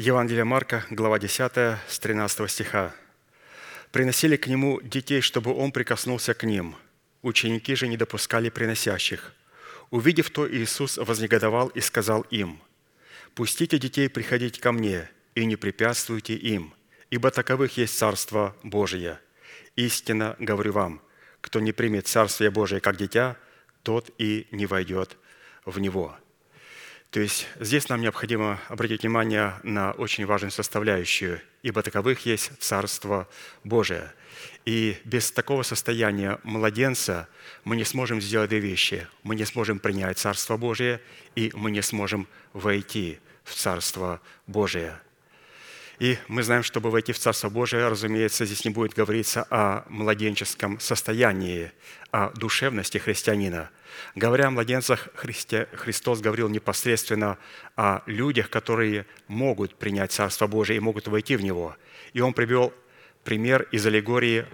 Евангелие Марка, глава 10, с 13 стиха. «Приносили к нему детей, чтобы он прикоснулся к ним. Ученики же не допускали приносящих. Увидев то, Иисус вознегодовал и сказал им, «Пустите детей приходить ко мне, и не препятствуйте им, ибо таковых есть Царство Божие. Истинно говорю вам, кто не примет Царствие Божие как дитя, тот и не войдет в него». То есть здесь нам необходимо обратить внимание на очень важную составляющую, ибо таковых есть Царство Божие. И без такого состояния младенца мы не сможем сделать две вещи. Мы не сможем принять Царство Божие, и мы не сможем войти в Царство Божие – и мы знаем, чтобы войти в Царство Божие, разумеется, здесь не будет говориться о младенческом состоянии, о душевности христианина. Говоря о младенцах, Христе, Христос говорил непосредственно о людях, которые могут принять Царство Божие и могут войти в него. И Он привел пример из аллегории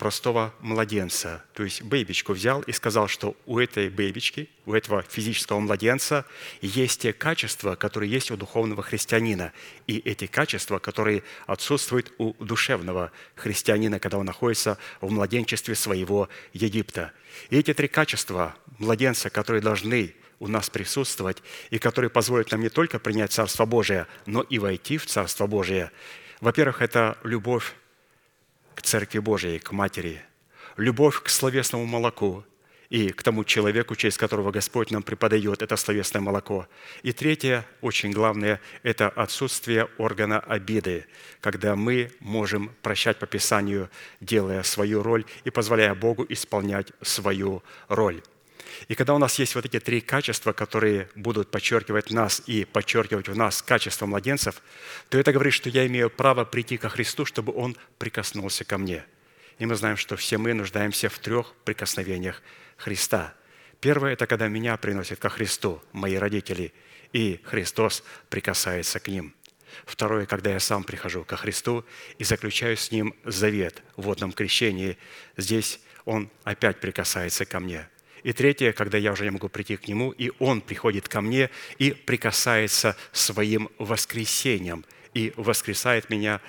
простого младенца, то есть бейбичку взял и сказал, что у этой бейбички, у этого физического младенца есть те качества, которые есть у духовного христианина, и эти качества, которые отсутствуют у душевного христианина, когда он находится в младенчестве своего Египта. И эти три качества младенца, которые должны у нас присутствовать и которые позволят нам не только принять Царство Божие, но и войти в Царство Божие. Во-первых, это любовь Церкви Божией, к Матери, любовь к словесному молоку и к тому человеку, через которого Господь нам преподает это словесное молоко. И третье, очень главное, это отсутствие органа обиды, когда мы можем прощать по Писанию, делая свою роль и позволяя Богу исполнять свою роль. И когда у нас есть вот эти три качества, которые будут подчеркивать нас и подчеркивать в нас качество младенцев, то это говорит, что я имею право прийти ко Христу, чтобы Он прикоснулся ко мне. И мы знаем, что все мы нуждаемся в трех прикосновениях Христа. Первое – это когда меня приносят ко Христу, мои родители, и Христос прикасается к ним. Второе, когда я сам прихожу ко Христу и заключаю с Ним завет в водном крещении. Здесь Он опять прикасается ко мне – и третье, когда я уже не могу прийти к Нему, и Он приходит ко мне и прикасается своим воскресением, и воскресает меня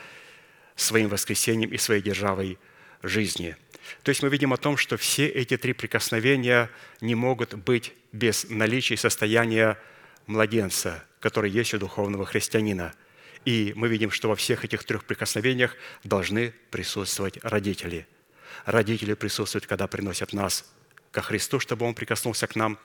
своим воскресением и своей державой жизни. То есть мы видим о том, что все эти три прикосновения не могут быть без наличия состояния младенца, который есть у духовного христианина. И мы видим, что во всех этих трех прикосновениях должны присутствовать родители. Родители присутствуют, когда приносят нас ко Христу, чтобы Он прикоснулся к нам.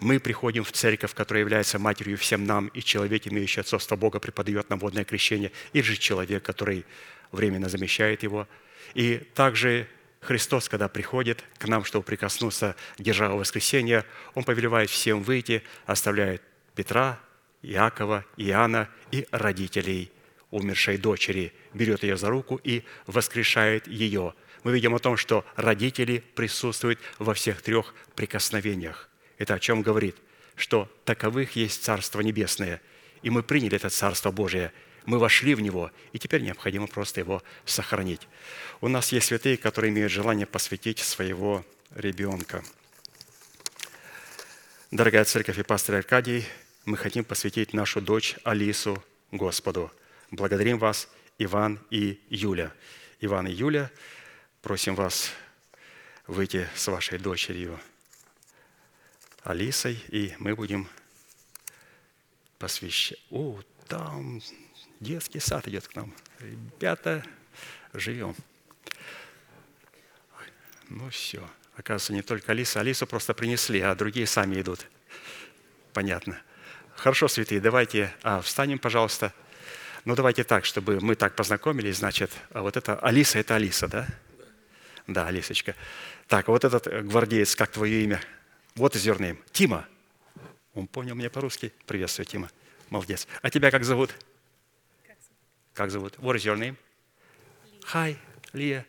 Мы приходим в церковь, которая является матерью всем нам, и человек, имеющий отцовство Бога, преподает нам водное крещение, и же человек, который временно замещает его. И также Христос, когда приходит к нам, чтобы прикоснуться к державе воскресения, Он повелевает всем выйти, оставляет Петра, Иакова, Иоанна и родителей умершей дочери, берет ее за руку и воскрешает ее – мы видим о том, что родители присутствуют во всех трех прикосновениях. Это о чем говорит? Что таковых есть Царство Небесное. И мы приняли это Царство Божие. Мы вошли в него, и теперь необходимо просто его сохранить. У нас есть святые, которые имеют желание посвятить своего ребенка. Дорогая церковь и пастор Аркадий, мы хотим посвятить нашу дочь Алису Господу. Благодарим вас, Иван и Юля. Иван и Юля – Просим вас выйти с вашей дочерью Алисой, и мы будем посвящать. О, там детский сад идет к нам. Ребята, живем. Ну все. Оказывается, не только Алиса. Алису просто принесли, а другие сами идут. Понятно. Хорошо, святые, давайте а, встанем, пожалуйста. Ну, давайте так, чтобы мы так познакомились. Значит, а вот это Алиса – это Алиса, да? Да, Алисочка. Так, вот этот э, гвардеец, как твое имя? Вот из name. Тима. Он понял меня по-русски. Приветствую, Тима. Молодец. А тебя как зовут? Как зовут? What is your name? Hi, Лия.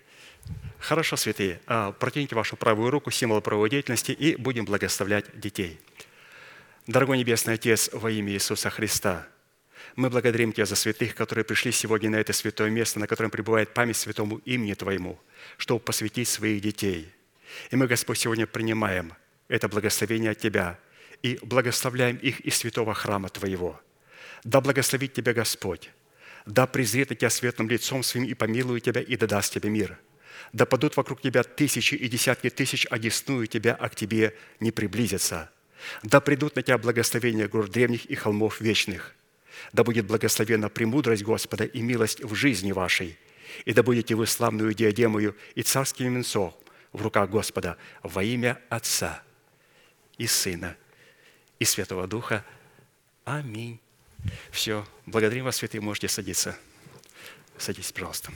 Хорошо, святые. А, протяните вашу правую руку, символ правовой деятельности, и будем благословлять детей. Дорогой Небесный Отец, во имя Иисуса Христа – мы благодарим Тебя за святых, которые пришли сегодня на это святое место, на котором пребывает память святому имени Твоему, чтобы посвятить своих детей. И мы, Господь, сегодня принимаем это благословение от Тебя и благословляем их из святого храма Твоего. Да благословит тебя Господь, да презрит на тебя светлым лицом своим и помилует тебя, и да даст тебе мир. Да падут вокруг тебя тысячи и десятки тысяч, а тебя, а к тебе не приблизятся. Да придут на тебя благословения гор древних и холмов вечных. Да будет благословена премудрость Господа и милость в жизни вашей. И да будете вы славную диадемою и царским венцом в руках Господа во имя Отца и Сына и Святого Духа. Аминь. Все. Благодарим вас, святые. Можете садиться. Садитесь, пожалуйста.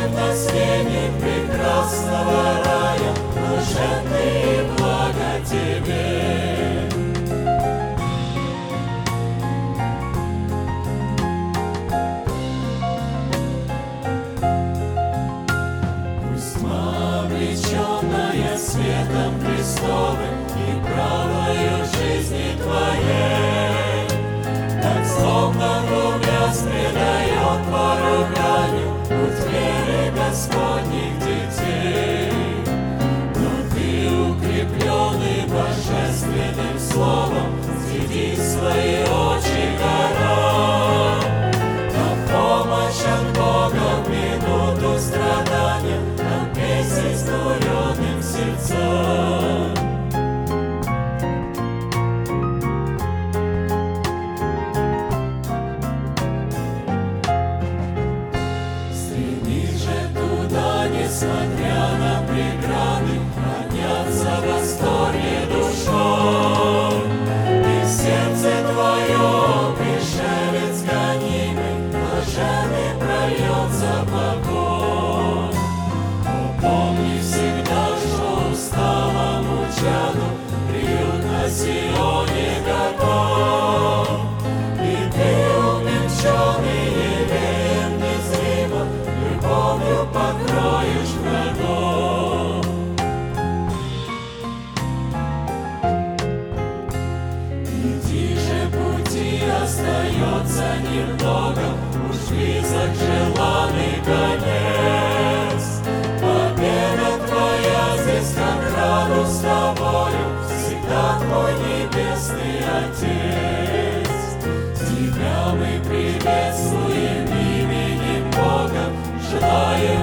это сенит прекрасного. Слово.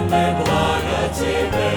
Мы блага тебе.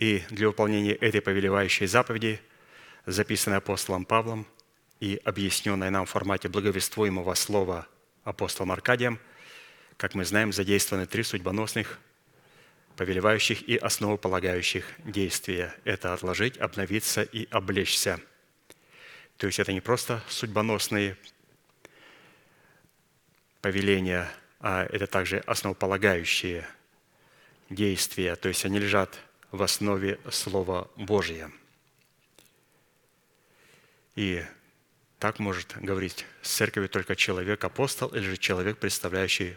И для выполнения этой повелевающей заповеди, записанной апостолом Павлом и объясненной нам в формате благовествуемого слова апостолом Аркадием, как мы знаем, задействованы три судьбоносных, повелевающих и основополагающих действия. Это отложить, обновиться и облечься. То есть это не просто судьбоносные повеления, а это также основополагающие действия, то есть они лежат в основе Слова Божия. И так может говорить с церковью только человек-апостол или же человек, представляющий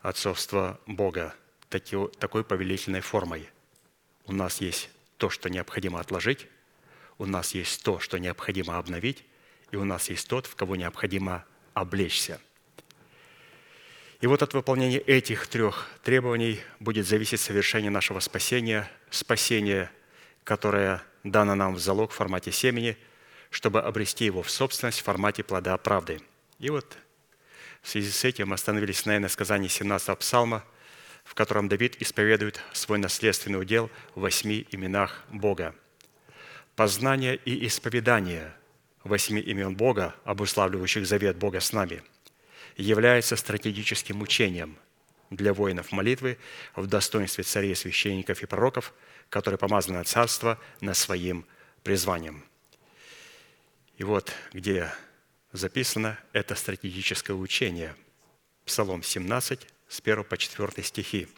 отцовство Бога такой повелительной формой. У нас есть то, что необходимо отложить, у нас есть то, что необходимо обновить, и у нас есть тот, в кого необходимо облечься – и вот от выполнения этих трех требований будет зависеть совершение нашего спасения, спасение, которое дано нам в залог в формате семени, чтобы обрести его в собственность в формате плода правды. И вот в связи с этим мы остановились на иносказании 17 псалма, в котором Давид исповедует свой наследственный удел в восьми именах Бога. Познание и исповедание восьми имен Бога, обуславливающих завет Бога с нами – является стратегическим учением для воинов молитвы в достоинстве царей, священников и пророков, которые помазаны на царство на своим призванием. И вот где записано это стратегическое учение. Псалом 17, с 1 по 4 стихи.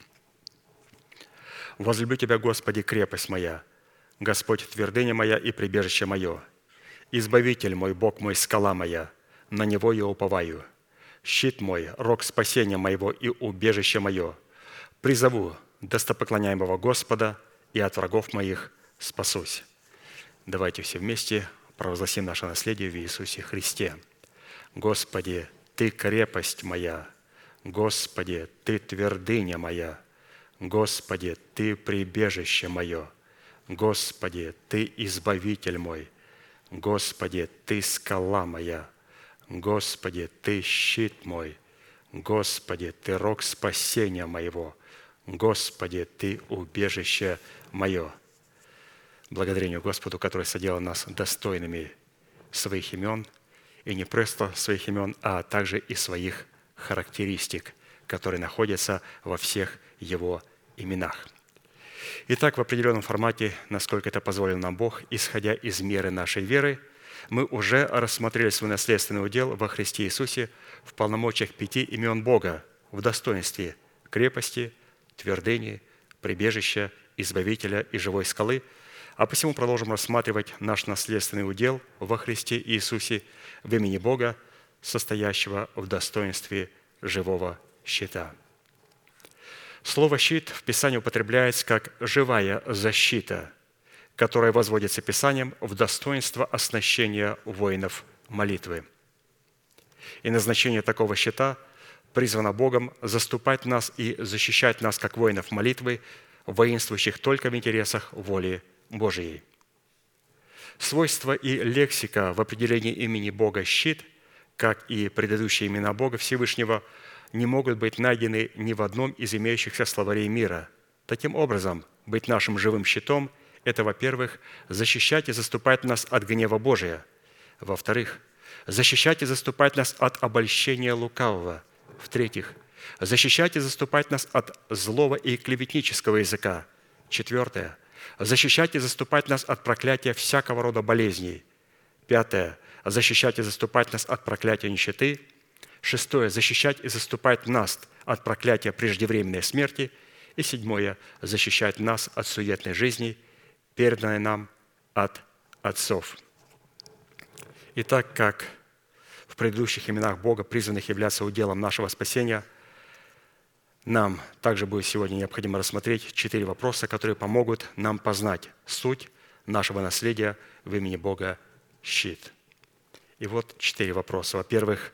«Возлюблю Тебя, Господи, крепость моя, Господь, твердыня моя и прибежище мое, Избавитель мой, Бог мой, скала моя, на Него я уповаю щит мой, рог спасения моего и убежище мое. Призову достопоклоняемого Господа, и от врагов моих спасусь». Давайте все вместе провозгласим наше наследие в Иисусе Христе. Господи, Ты крепость моя, Господи, Ты твердыня моя, Господи, Ты прибежище мое, Господи, Ты избавитель мой, Господи, Ты скала моя – Господи, Ты щит мой, Господи, Ты рог спасения моего, Господи, Ты убежище мое. Благодарение Господу, который соделал нас достойными своих имен, и не просто своих имен, а также и своих характеристик, которые находятся во всех его именах. Итак, в определенном формате, насколько это позволил нам Бог, исходя из меры нашей веры, мы уже рассмотрели свой наследственный удел во Христе Иисусе в полномочиях пяти имен Бога в достоинстве крепости, твердыни, прибежища, избавителя и живой скалы, а посему продолжим рассматривать наш наследственный удел во Христе Иисусе в имени Бога, состоящего в достоинстве живого щита. Слово «щит» в Писании употребляется как «живая защита», которая возводится Писанием в достоинство оснащения воинов молитвы. И назначение такого щита призвано Богом заступать нас и защищать нас, как воинов молитвы, воинствующих только в интересах воли Божией. Свойства и лексика в определении имени Бога «щит», как и предыдущие имена Бога Всевышнего, не могут быть найдены ни в одном из имеющихся словарей мира. Таким образом, быть нашим живым щитом – это, во-первых, защищать и заступать нас от гнева Божия. Во-вторых, защищать и заступать нас от обольщения лукавого. В-третьих, защищать и заступать нас от злого и клеветнического языка. Четвертое, защищать и заступать нас от проклятия всякого рода болезней. Пятое, защищать и заступать нас от проклятия нищеты. Шестое, защищать и заступать нас от проклятия преждевременной смерти. И седьмое, защищать нас от суетной жизни, переданной нам от отцов. Итак, как в предыдущих именах Бога, призванных являться уделом нашего спасения, нам также будет сегодня необходимо рассмотреть четыре вопроса, которые помогут нам познать суть нашего наследия в имени Бога щит. И вот четыре вопроса. Во-первых,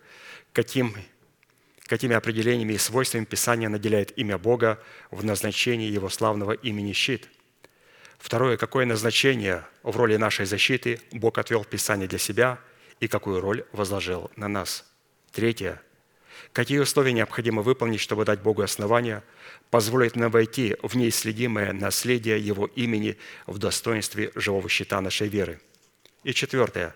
каким, какими определениями и свойствами Писание наделяет имя Бога в назначении Его славного имени щит? Второе, какое назначение в роли нашей защиты Бог отвел в Писании для себя – и какую роль возложил на нас. Третье. Какие условия необходимо выполнить, чтобы дать Богу основания, позволить нам войти в неисследимое наследие Его имени в достоинстве живого щита нашей веры. И четвертое.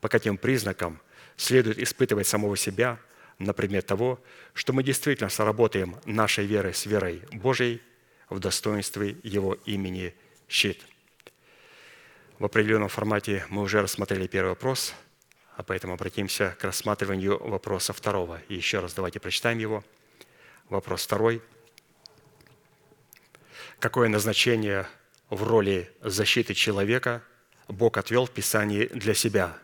По каким признакам следует испытывать самого себя на предмет того, что мы действительно сработаем нашей верой с верой Божией в достоинстве Его имени щит. В определенном формате мы уже рассмотрели первый вопрос – а поэтому обратимся к рассматриванию вопроса второго. И еще раз давайте прочитаем его. Вопрос второй. Какое назначение в роли защиты человека Бог отвел в Писании для себя?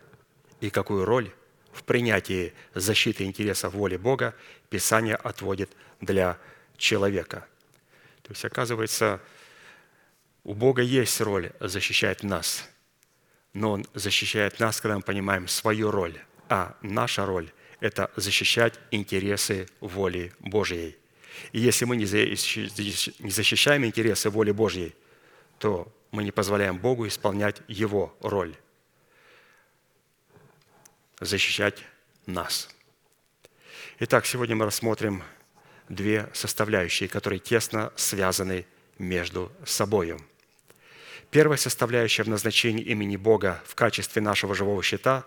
И какую роль в принятии защиты интересов воли Бога Писание отводит для человека? То есть, оказывается, у Бога есть роль защищать нас – но Он защищает нас, когда мы понимаем свою роль. А наша роль – это защищать интересы воли Божьей. И если мы не защищаем интересы воли Божьей, то мы не позволяем Богу исполнять Его роль – защищать нас. Итак, сегодня мы рассмотрим две составляющие, которые тесно связаны между собой – Первая составляющая в назначении имени Бога в качестве нашего живого щита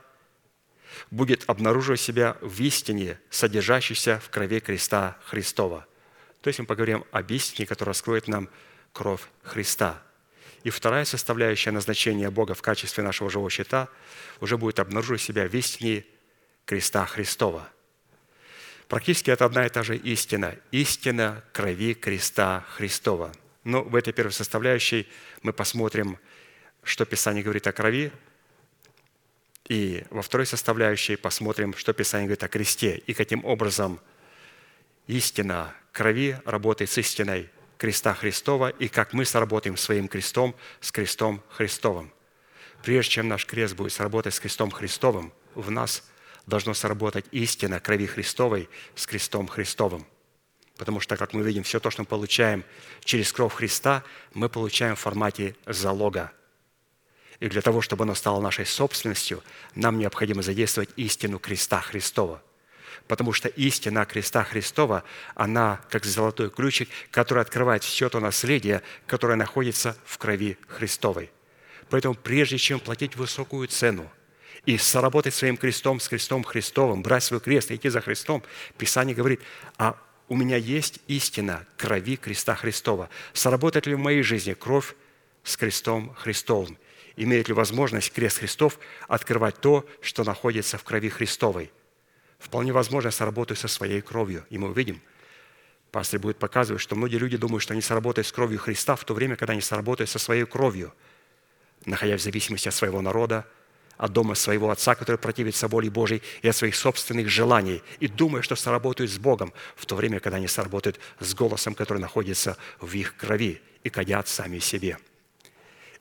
будет обнаруживать себя в истине, содержащейся в крови креста Христова. То есть мы поговорим об истине, которая раскроет нам кровь Христа. И вторая составляющая назначения Бога в качестве нашего живого щита уже будет обнаруживать себя в истине креста Христова. Практически это одна и та же истина. Истина крови креста Христова – но в этой первой составляющей мы посмотрим, что Писание говорит о крови, и во второй составляющей посмотрим, что Писание говорит о кресте, и каким образом истина крови работает с истиной креста Христова, и как мы сработаем своим крестом с крестом Христовым. Прежде чем наш крест будет сработать с крестом Христовым, в нас должно сработать истина крови Христовой с крестом Христовым – Потому что, как мы видим, все то, что мы получаем через кровь Христа, мы получаем в формате залога. И для того, чтобы оно стало нашей собственностью, нам необходимо задействовать истину креста Христова. Потому что истина креста Христова, она как золотой ключик, который открывает все то наследие, которое находится в крови Христовой. Поэтому прежде чем платить высокую цену и сработать своим крестом с крестом Христовым, брать свой крест и идти за Христом, Писание говорит о у меня есть истина крови креста Христова. Сработает ли в моей жизни кровь с крестом Христовым? Имеет ли возможность крест Христов открывать то, что находится в крови Христовой? Вполне возможно, сработаю со своей кровью. И мы увидим, пастор будет показывать, что многие люди думают, что они сработают с кровью Христа в то время, когда они сработают со своей кровью, находясь в зависимости от своего народа, от дома своего отца, который противится воле Божьей, и от своих собственных желаний, и думая, что сработают с Богом, в то время, когда они сработают с голосом, который находится в их крови, и кадят сами себе.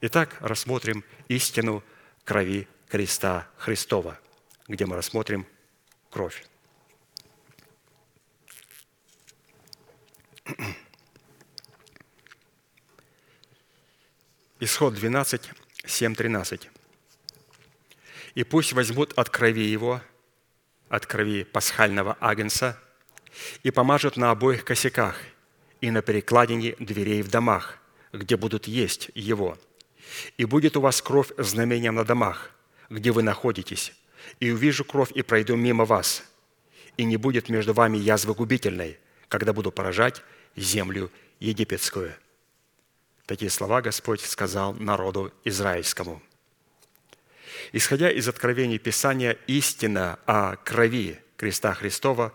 Итак, рассмотрим истину крови креста Христова, где мы рассмотрим кровь. Исход 12, 7, 13. «И пусть возьмут от крови его, от крови пасхального агнца, и помажут на обоих косяках и на перекладине дверей в домах, где будут есть его. И будет у вас кровь знамением на домах, где вы находитесь, и увижу кровь и пройду мимо вас, и не будет между вами язвы губительной, когда буду поражать землю египетскую». Такие слова Господь сказал народу израильскому. Исходя из откровений Писания, истина о крови креста Христова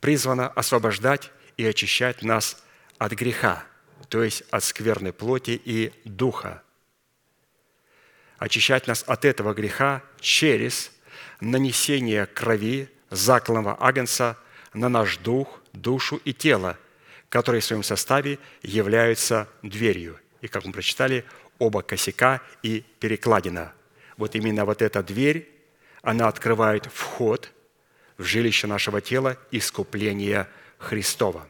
призвана освобождать и очищать нас от греха, то есть от скверной плоти и духа. Очищать нас от этого греха через нанесение крови закланного агнца на наш дух, душу и тело, которые в своем составе являются дверью – и, как мы прочитали, оба косяка и перекладина. Вот именно вот эта дверь, она открывает вход в жилище нашего тела искупления Христова.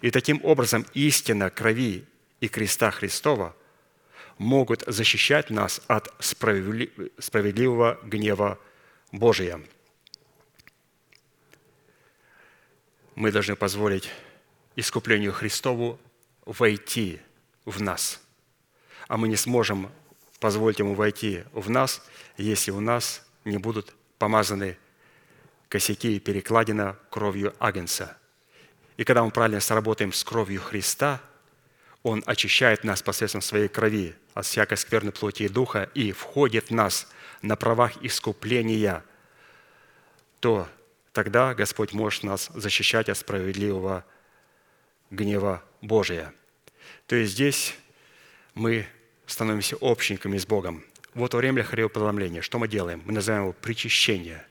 И таким образом истина крови и креста Христова могут защищать нас от справедливого гнева Божия. Мы должны позволить искуплению Христову войти в нас. А мы не сможем позволить ему войти в нас, если у нас не будут помазаны косяки и перекладина кровью Агнца. И когда мы правильно сработаем с кровью Христа, Он очищает нас посредством своей крови от всякой скверной плоти и духа и входит в нас на правах искупления, то тогда Господь может нас защищать от справедливого гнева Божия – то есть здесь мы становимся общниками с Богом. Вот во время хлебопреломления что мы делаем? Мы называем его причащение.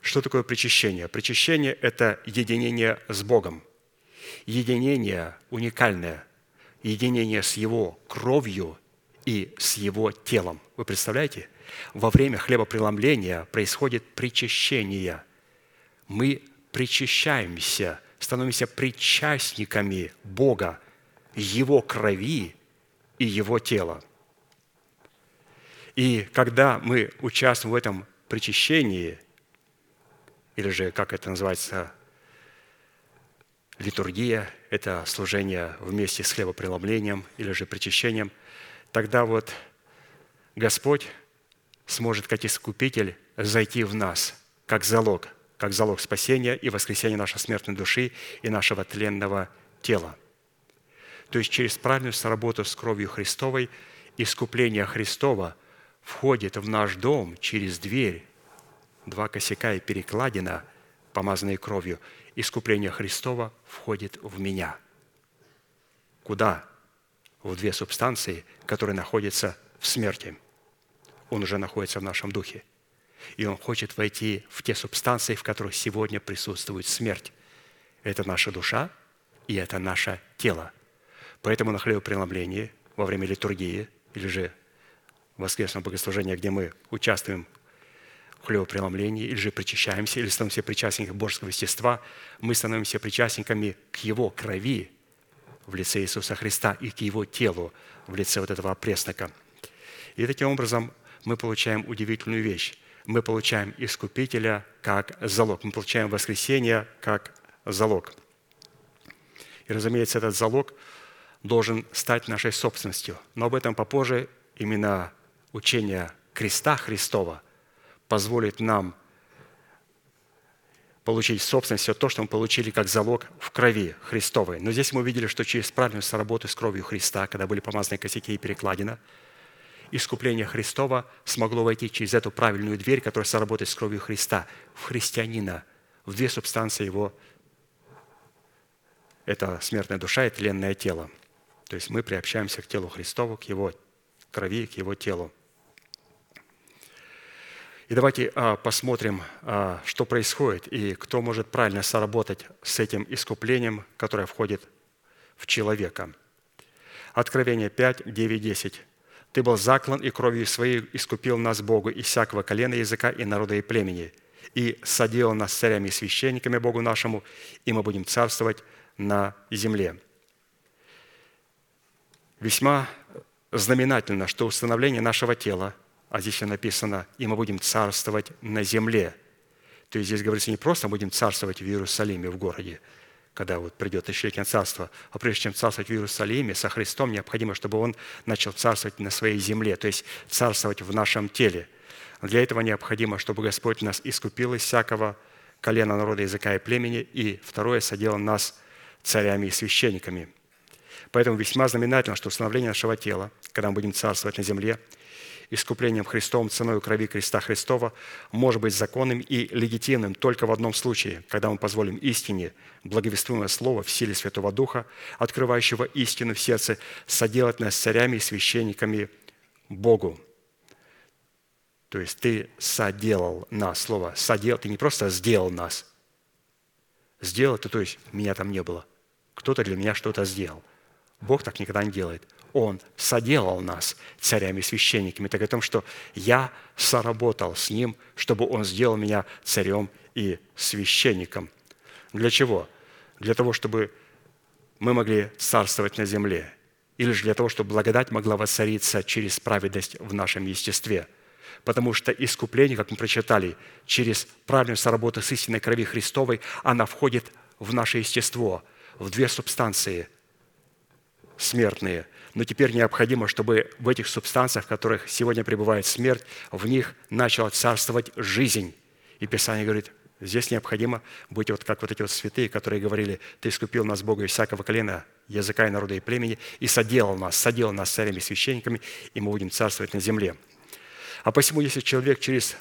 Что такое причащение? Причащение – это единение с Богом. Единение уникальное. Единение с Его кровью и с Его телом. Вы представляете? Во время хлебопреломления происходит причащение. Мы причащаемся, становимся причастниками Бога, его крови и Его тела. И когда мы участвуем в этом причащении, или же, как это называется, литургия, это служение вместе с хлебопреломлением или же причащением, тогда вот Господь сможет, как искупитель, зайти в нас, как залог, как залог спасения и воскресения нашей смертной души и нашего тленного тела – то есть через правильную сработу с кровью Христовой, искупление Христова входит в наш дом через дверь, два косяка и перекладина, помазанные кровью, искупление Христова входит в меня. Куда? В две субстанции, которые находятся в смерти. Он уже находится в нашем духе. И Он хочет войти в те субстанции, в которых сегодня присутствует смерть. Это наша душа и это наше тело – Поэтому на хлебопреломлении во время литургии или же воскресного богослужения, где мы участвуем в хлебопреломлении, или же причащаемся, или становимся причастниками Божьего естества, мы становимся причастниками к Его крови в лице Иисуса Христа и к Его телу в лице вот этого опреснока. И таким образом мы получаем удивительную вещь. Мы получаем Искупителя как залог. Мы получаем воскресение как залог. И, разумеется, этот залог – должен стать нашей собственностью. Но об этом попозже именно учение креста Христова позволит нам получить собственность все то, что мы получили как залог в крови Христовой. Но здесь мы увидели, что через правильную соработу с кровью Христа, когда были помазаны косяки и перекладина, искупление Христова смогло войти через эту правильную дверь, которая сработает с кровью Христа, в христианина, в две субстанции его. Это смертная душа и тленное тело. То есть мы приобщаемся к телу Христову, к его крови, к его телу. И давайте а, посмотрим, а, что происходит и кто может правильно соработать с этим искуплением, которое входит в человека. Откровение 5, 9, 10. «Ты был заклан, и кровью своей искупил нас Богу из всякого колена, языка и народа и племени, и соделал нас царями и священниками Богу нашему, и мы будем царствовать на земле». Весьма знаменательно, что установление нашего тела – а здесь написано, и мы будем царствовать на земле. То есть здесь говорится не просто будем царствовать в Иерусалиме, в городе, когда вот придет тысячелетнее царство, а прежде чем царствовать в Иерусалиме, со Христом необходимо, чтобы Он начал царствовать на своей земле, то есть царствовать в нашем теле. Для этого необходимо, чтобы Господь нас искупил из всякого колена народа, языка и племени, и второе, соделал нас царями и священниками. Поэтому весьма знаменательно, что установление нашего тела, когда мы будем царствовать на земле – искуплением Христом ценой крови креста Христова может быть законным и легитимным только в одном случае, когда мы позволим истине, благовествуемое Слово в силе Святого Духа, открывающего истину в сердце, соделать нас царями и священниками Богу. То есть ты соделал нас, слово «соделал», ты не просто сделал нас. Сделал это, то есть меня там не было. Кто-то для меня что-то сделал. Бог так никогда не делает. Он соделал нас царями и священниками. Так о том, что я соработал с Ним, чтобы Он сделал меня царем и священником. Для чего? Для того, чтобы мы могли царствовать на земле. Или же для того, чтобы благодать могла воцариться через праведность в нашем естестве. Потому что искупление, как мы прочитали, через правильную соработу с истинной крови Христовой, она входит в наше естество, в две субстанции смертные – но теперь необходимо, чтобы в этих субстанциях, в которых сегодня пребывает смерть, в них начала царствовать жизнь. И Писание говорит, здесь необходимо быть вот как вот эти вот святые, которые говорили, «Ты искупил нас, Бога, из всякого колена, языка и народа и племени, и соделал нас, соделал нас царями и священниками, и мы будем царствовать на земле». А посему, если человек через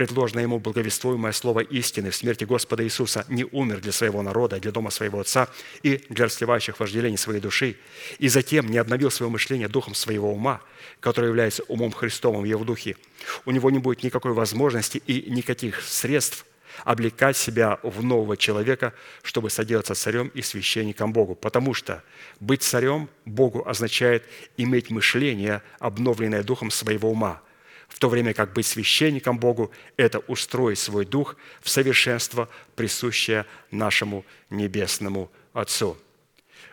предложенное ему благовествуемое слово истины в смерти Господа Иисуса не умер для своего народа, для дома своего Отца и для расливающих вожделений своей души, и затем не обновил свое мышление духом своего ума, который является умом Христовым в его духе, у него не будет никакой возможности и никаких средств облекать себя в нового человека, чтобы соделаться царем и священником Богу. Потому что быть царем Богу означает иметь мышление, обновленное духом своего ума – в то время как быть священником Богу – это устроить свой дух в совершенство, присущее нашему небесному Отцу.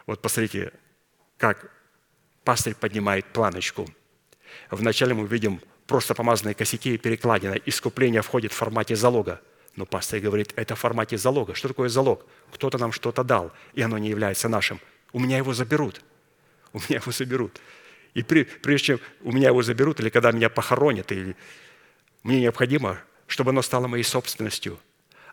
Вот посмотрите, как пастырь поднимает планочку. Вначале мы видим просто помазанные косяки и перекладина. Искупление входит в формате залога. Но пастырь говорит, это в формате залога. Что такое залог? Кто-то нам что-то дал, и оно не является нашим. У меня его заберут. У меня его заберут. И прежде чем у меня его заберут, или когда меня похоронят, или мне необходимо, чтобы оно стало моей собственностью.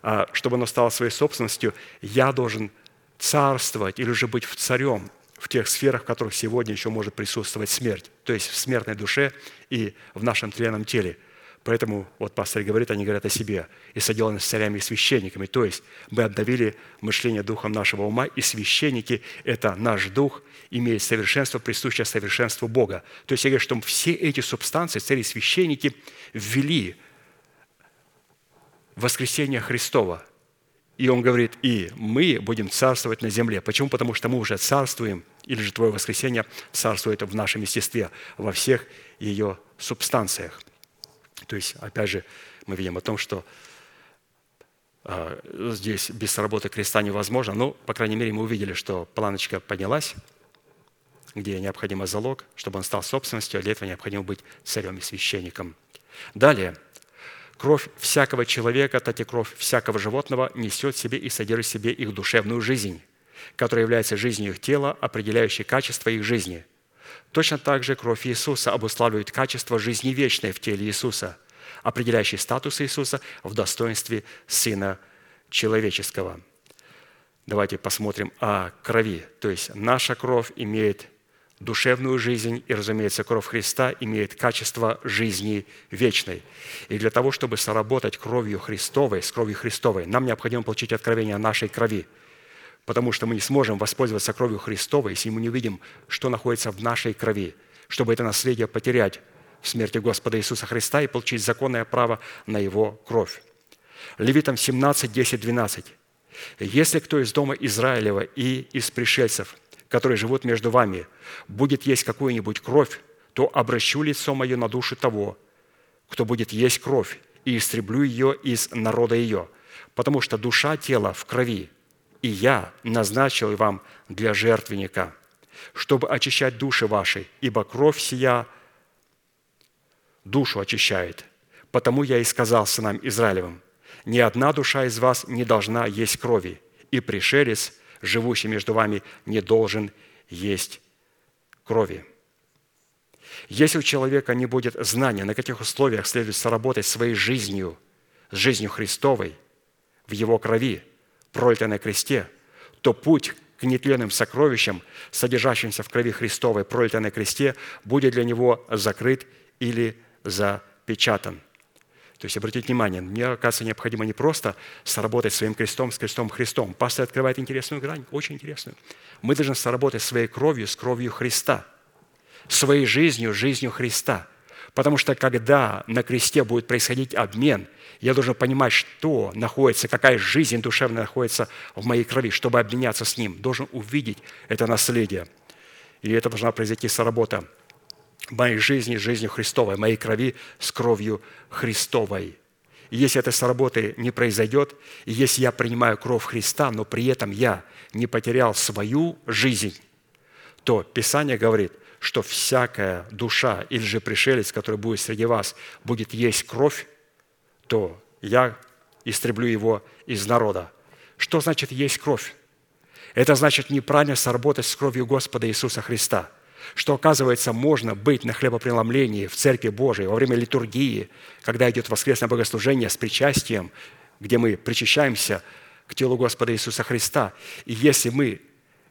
А чтобы оно стало своей собственностью, я должен царствовать или же быть царем в тех сферах, в которых сегодня еще может присутствовать смерть, то есть в смертной душе и в нашем тленном теле – Поэтому вот пастор говорит, они говорят о себе. «И соделаны с царями и священниками». То есть мы обновили мышление духом нашего ума, и священники – это наш дух, имеет совершенство, присущее совершенству Бога. То есть я говорю, что все эти субстанции, цари и священники ввели воскресение Христова. И он говорит, и мы будем царствовать на земле. Почему? Потому что мы уже царствуем, или же Твое воскресение царствует в нашем естестве, во всех ее субстанциях – то есть, опять же, мы видим о том, что а, здесь без работы креста невозможно. Но, по крайней мере, мы увидели, что планочка поднялась, где необходимо залог, чтобы он стал собственностью, а для этого необходимо быть царем и священником. Далее. Кровь всякого человека, так и кровь всякого животного несет в себе и содержит в себе их душевную жизнь, которая является жизнью их тела, определяющей качество их жизни – Точно так же кровь Иисуса обуславливает качество жизни вечной в теле Иисуса, определяющий статус Иисуса в достоинстве Сына человеческого. Давайте посмотрим о крови. То есть наша кровь имеет душевную жизнь, и, разумеется, кровь Христа имеет качество жизни вечной. И для того, чтобы соработать кровью Христовой, с кровью Христовой, нам необходимо получить откровение о нашей крови, потому что мы не сможем воспользоваться кровью Христовой, если мы не увидим, что находится в нашей крови, чтобы это наследие потерять в смерти Господа Иисуса Христа и получить законное право на Его кровь. Левитам 17, 10, 12. «Если кто из дома Израилева и из пришельцев – которые живут между вами, будет есть какую-нибудь кровь, то обращу лицо мое на душу того, кто будет есть кровь, и истреблю ее из народа ее, потому что душа тела в крови, и я назначил вам для жертвенника, чтобы очищать души ваши, ибо кровь сия душу очищает. Потому я и сказал сынам Израилевым, ни одна душа из вас не должна есть крови, и пришелец – живущий между вами, не должен есть крови. Если у человека не будет знания, на каких условиях следует соработать своей жизнью, с жизнью Христовой, в Его крови, пролитой на кресте, то путь к нетленным сокровищам, содержащимся в крови Христовой, пролитой на кресте, будет для него закрыт или запечатан. То есть, обратите внимание, мне, оказывается, необходимо не просто сработать своим крестом, с крестом Христом. Пастор открывает интересную грань, очень интересную. Мы должны сработать своей кровью с кровью Христа, своей жизнью, жизнью Христа. Потому что когда на кресте будет происходить обмен, я должен понимать, что находится, какая жизнь душевная находится в моей крови, чтобы обменяться с Ним. Должен увидеть это наследие. И это должна произойти сработа моей жизни жизнью Христовой, моей крови с кровью Христовой. И если это с работы не произойдет, и если я принимаю кровь Христа, но при этом я не потерял свою жизнь, то Писание говорит, что всякая душа или же пришелец, который будет среди вас, будет есть кровь, то я истреблю его из народа. Что значит есть кровь? Это значит неправильно сработать с кровью Господа Иисуса Христа – что, оказывается, можно быть на хлебопреломлении в Церкви Божией во время литургии, когда идет воскресное богослужение с причастием, где мы причащаемся к телу Господа Иисуса Христа. И если мы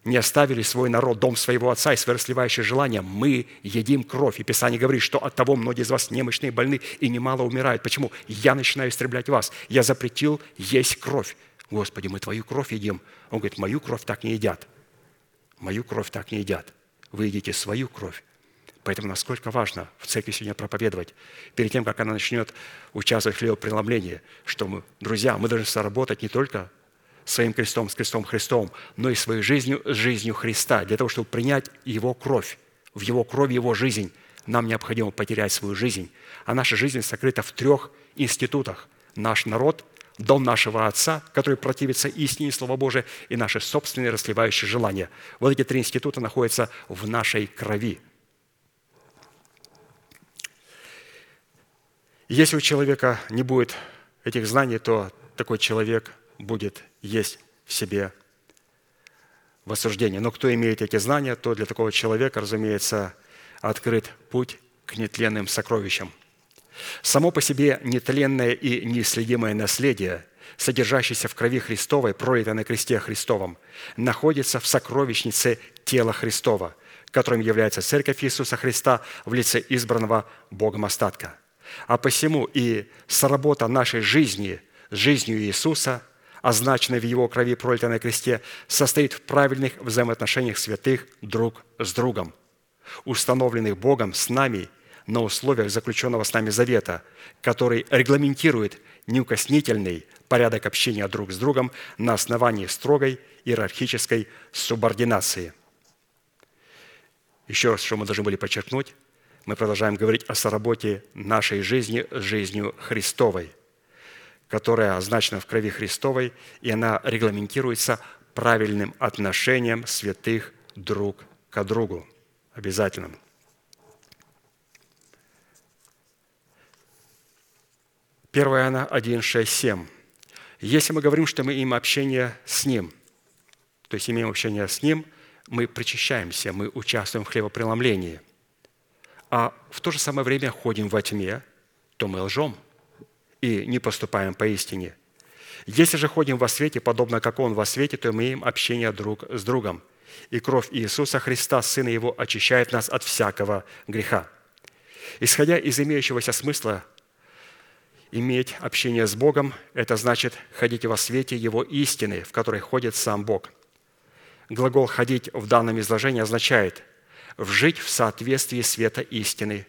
не оставили свой народ, дом своего отца и свое расливающее желание, мы едим кровь. И Писание говорит, что от того многие из вас немощные, больны и немало умирают. Почему? Я начинаю истреблять вас. Я запретил есть кровь. Господи, мы Твою кровь едим. Он говорит, мою кровь так не едят. Мою кровь так не едят вы едите свою кровь. Поэтому насколько важно в церкви сегодня проповедовать, перед тем, как она начнет участвовать в хлебопреломлении, что мы, друзья, мы должны соработать не только своим крестом, с крестом Христом, но и своей жизнью, с жизнью Христа, для того, чтобы принять Его кровь. В Его крови Его жизнь нам необходимо потерять свою жизнь. А наша жизнь сокрыта в трех институтах. Наш народ, дом нашего Отца, который противится истине Слова Божия, и наши собственные расливающие желания. Вот эти три института находятся в нашей крови. Если у человека не будет этих знаний, то такой человек будет есть в себе в осуждении. Но кто имеет эти знания, то для такого человека, разумеется, открыт путь к нетленным сокровищам – Само по себе нетленное и неисследимое наследие, содержащееся в крови Христовой, пролитой на кресте Христовом, находится в сокровищнице тела Христова, которым является Церковь Иисуса Христа в лице избранного Богом остатка. А посему и сработа нашей жизни с жизнью Иисуса, означенной в Его крови, пролитой на кресте, состоит в правильных взаимоотношениях святых друг с другом, установленных Богом с нами – на условиях заключенного с нами завета, который регламентирует неукоснительный порядок общения друг с другом на основании строгой иерархической субординации. Еще раз, что мы должны были подчеркнуть, мы продолжаем говорить о соработе нашей жизни с жизнью Христовой, которая означена в крови Христовой, и она регламентируется правильным отношением святых друг к другу. Обязательным. 1 Иоанна 1, 6, 7. Если мы говорим, что мы имеем общение с Ним, то есть имеем общение с Ним, мы причащаемся, мы участвуем в хлебопреломлении, а в то же самое время ходим во тьме, то мы лжем и не поступаем по истине. Если же ходим во свете, подобно как Он во свете, то имеем общение друг с другом. И кровь Иисуса Христа, Сына Его, очищает нас от всякого греха. Исходя из имеющегося смысла, иметь общение с Богом – это значит ходить во свете Его истины, в которой ходит сам Бог. Глагол «ходить» в данном изложении означает «вжить в соответствии света истины»,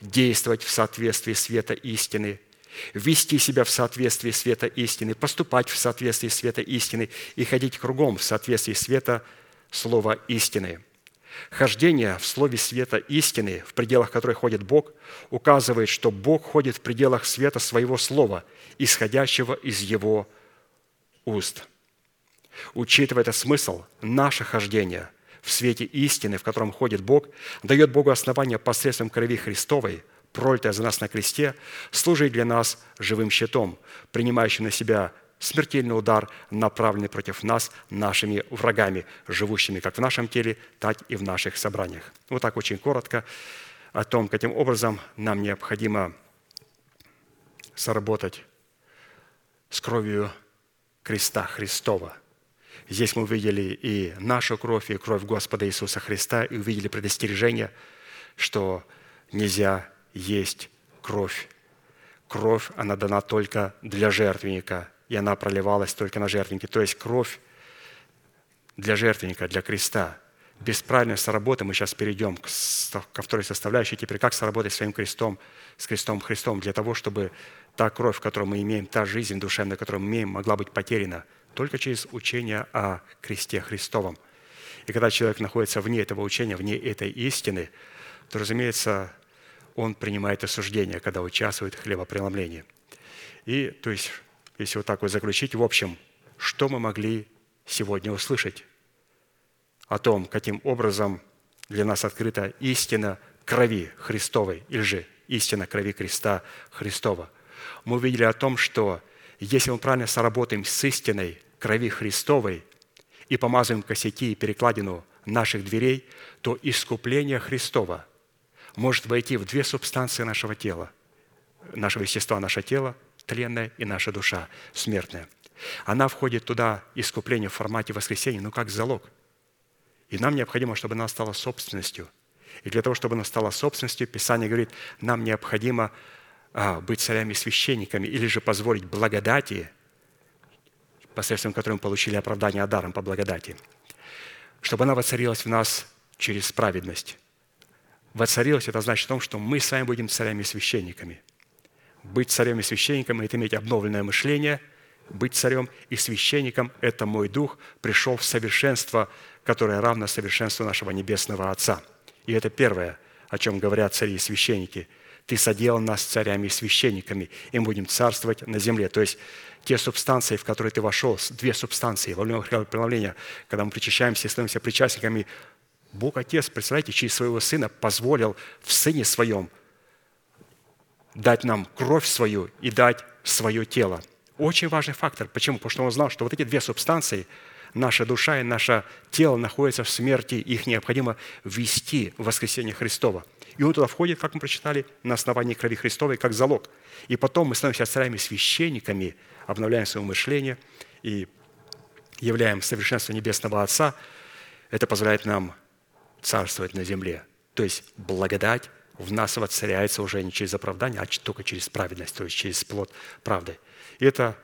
действовать в соответствии света истины, вести себя в соответствии света истины, поступать в соответствии света истины и ходить кругом в соответствии света слова истины. Хождение в слове света истины, в пределах которой ходит Бог, указывает, что Бог ходит в пределах света своего слова, исходящего из Его уст. Учитывая этот смысл, наше хождение в свете истины, в котором ходит Бог, дает Богу основание посредством крови Христовой, пролитая за нас на кресте, служить для нас живым щитом, принимающим на себя смертельный удар, направленный против нас нашими врагами, живущими как в нашем теле, так и в наших собраниях. Вот так очень коротко о том, каким образом нам необходимо сработать с кровью креста Христова. Здесь мы увидели и нашу кровь, и кровь Господа Иисуса Христа, и увидели предостережение, что нельзя есть кровь. Кровь, она дана только для жертвенника – и она проливалась только на жертвеннике. То есть кровь для жертвенника, для креста. Без правильной соработы мы сейчас перейдем ко второй составляющей. Теперь как соработать своим крестом, с крестом Христом, для того, чтобы та кровь, которую мы имеем, та жизнь душевная, которую мы имеем, могла быть потеряна только через учение о кресте Христовом. И когда человек находится вне этого учения, вне этой истины, то, разумеется, он принимает осуждение, когда участвует в хлебопреломлении. И, то есть, если вот так вот заключить, в общем, что мы могли сегодня услышать о том, каким образом для нас открыта истина крови Христовой, или же истина крови креста Христова. Мы увидели о том, что если мы правильно соработаем с истиной крови Христовой и помазываем косяки и перекладину наших дверей, то искупление Христова может войти в две субстанции нашего тела, нашего естества, наше тело – тленная и наша душа смертная. Она входит туда, искупление в формате воскресения, ну как залог. И нам необходимо, чтобы она стала собственностью. И для того, чтобы она стала собственностью, Писание говорит, нам необходимо а, быть царями священниками или же позволить благодати, посредством которой мы получили оправдание даром по благодати, чтобы она воцарилась в нас через праведность. Воцарилась – это значит в том, что мы с вами будем царями священниками – быть царем и священником – это иметь обновленное мышление. Быть царем и священником – это мой дух пришел в совершенство, которое равно совершенству нашего Небесного Отца. И это первое, о чем говорят цари и священники. Ты соделал нас царями и священниками, и мы будем царствовать на земле. То есть те субстанции, в которые ты вошел, две субстанции во время преломления, когда мы причащаемся и становимся причастниками, Бог Отец, представляете, через своего Сына позволил в Сыне Своем дать нам кровь свою и дать свое тело. Очень важный фактор. Почему? Потому что он знал, что вот эти две субстанции, наша душа и наше тело находятся в смерти, их необходимо ввести в воскресение Христова. И он туда входит, как мы прочитали, на основании крови Христовой, как залог. И потом мы становимся царями священниками, обновляем свое мышление и являем совершенство Небесного Отца. Это позволяет нам царствовать на земле. То есть благодать в нас воцаряется уже не через оправдание, а только через праведность, то есть через плод правды. И это,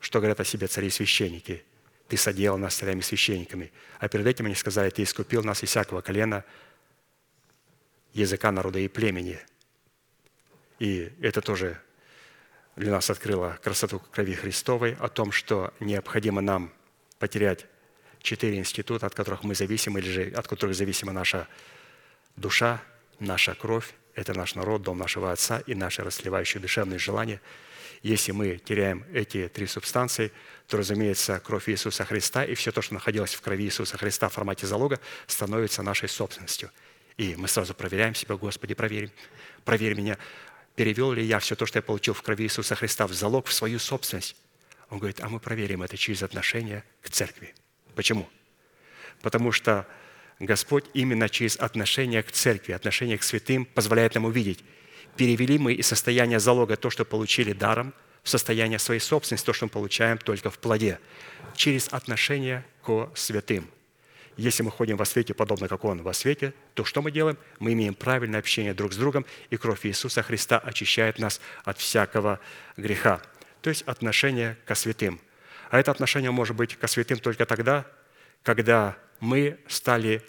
что говорят о себе цари и священники. Ты соделал нас царями и священниками. А перед этим они сказали, ты искупил нас из всякого колена, языка, народа и племени. И это тоже для нас открыло красоту крови Христовой о том, что необходимо нам потерять четыре института, от которых мы зависимы, или же от которых зависима наша душа, Наша кровь – это наш народ, дом нашего Отца и наши расливающие душевные желания. Если мы теряем эти три субстанции, то, разумеется, кровь Иисуса Христа и все то, что находилось в крови Иисуса Христа в формате залога, становится нашей собственностью. И мы сразу проверяем себя, Господи, проверь, проверь меня, перевел ли я все то, что я получил в крови Иисуса Христа в залог, в свою собственность. Он говорит, а мы проверим это через отношение к церкви. Почему? Потому что Господь именно через отношение к церкви, отношение к святым позволяет нам увидеть, перевели мы из состояния залога то, что получили даром, в состояние своей собственности, то, что мы получаем только в плоде, через отношение к святым. Если мы ходим во свете, подобно как Он во свете, то что мы делаем? Мы имеем правильное общение друг с другом, и кровь Иисуса Христа очищает нас от всякого греха. То есть отношение ко святым. А это отношение может быть ко святым только тогда, когда мы стали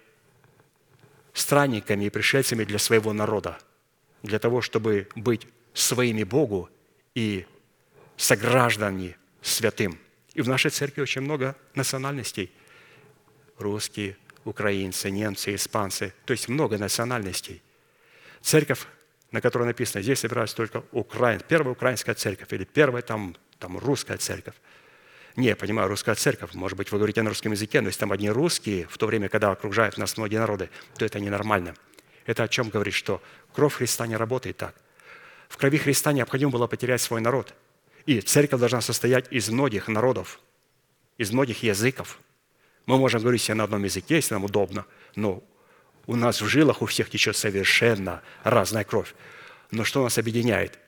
странниками и пришельцами для своего народа, для того, чтобы быть своими Богу и сограждане святым. И в нашей церкви очень много национальностей. Русские, украинцы, немцы, испанцы. То есть много национальностей. Церковь, на которой написано, здесь собираются только украин, первая украинская церковь или первая там, там русская церковь. Не, я понимаю, русская церковь, может быть, вы говорите на русском языке, но если там одни русские, в то время, когда окружают нас многие народы, то это ненормально. Это о чем говорит, что кровь Христа не работает так. В крови Христа необходимо было потерять свой народ – и церковь должна состоять из многих народов, из многих языков. Мы можем говорить себе на одном языке, если нам удобно, но у нас в жилах у всех течет совершенно разная кровь. Но что нас объединяет?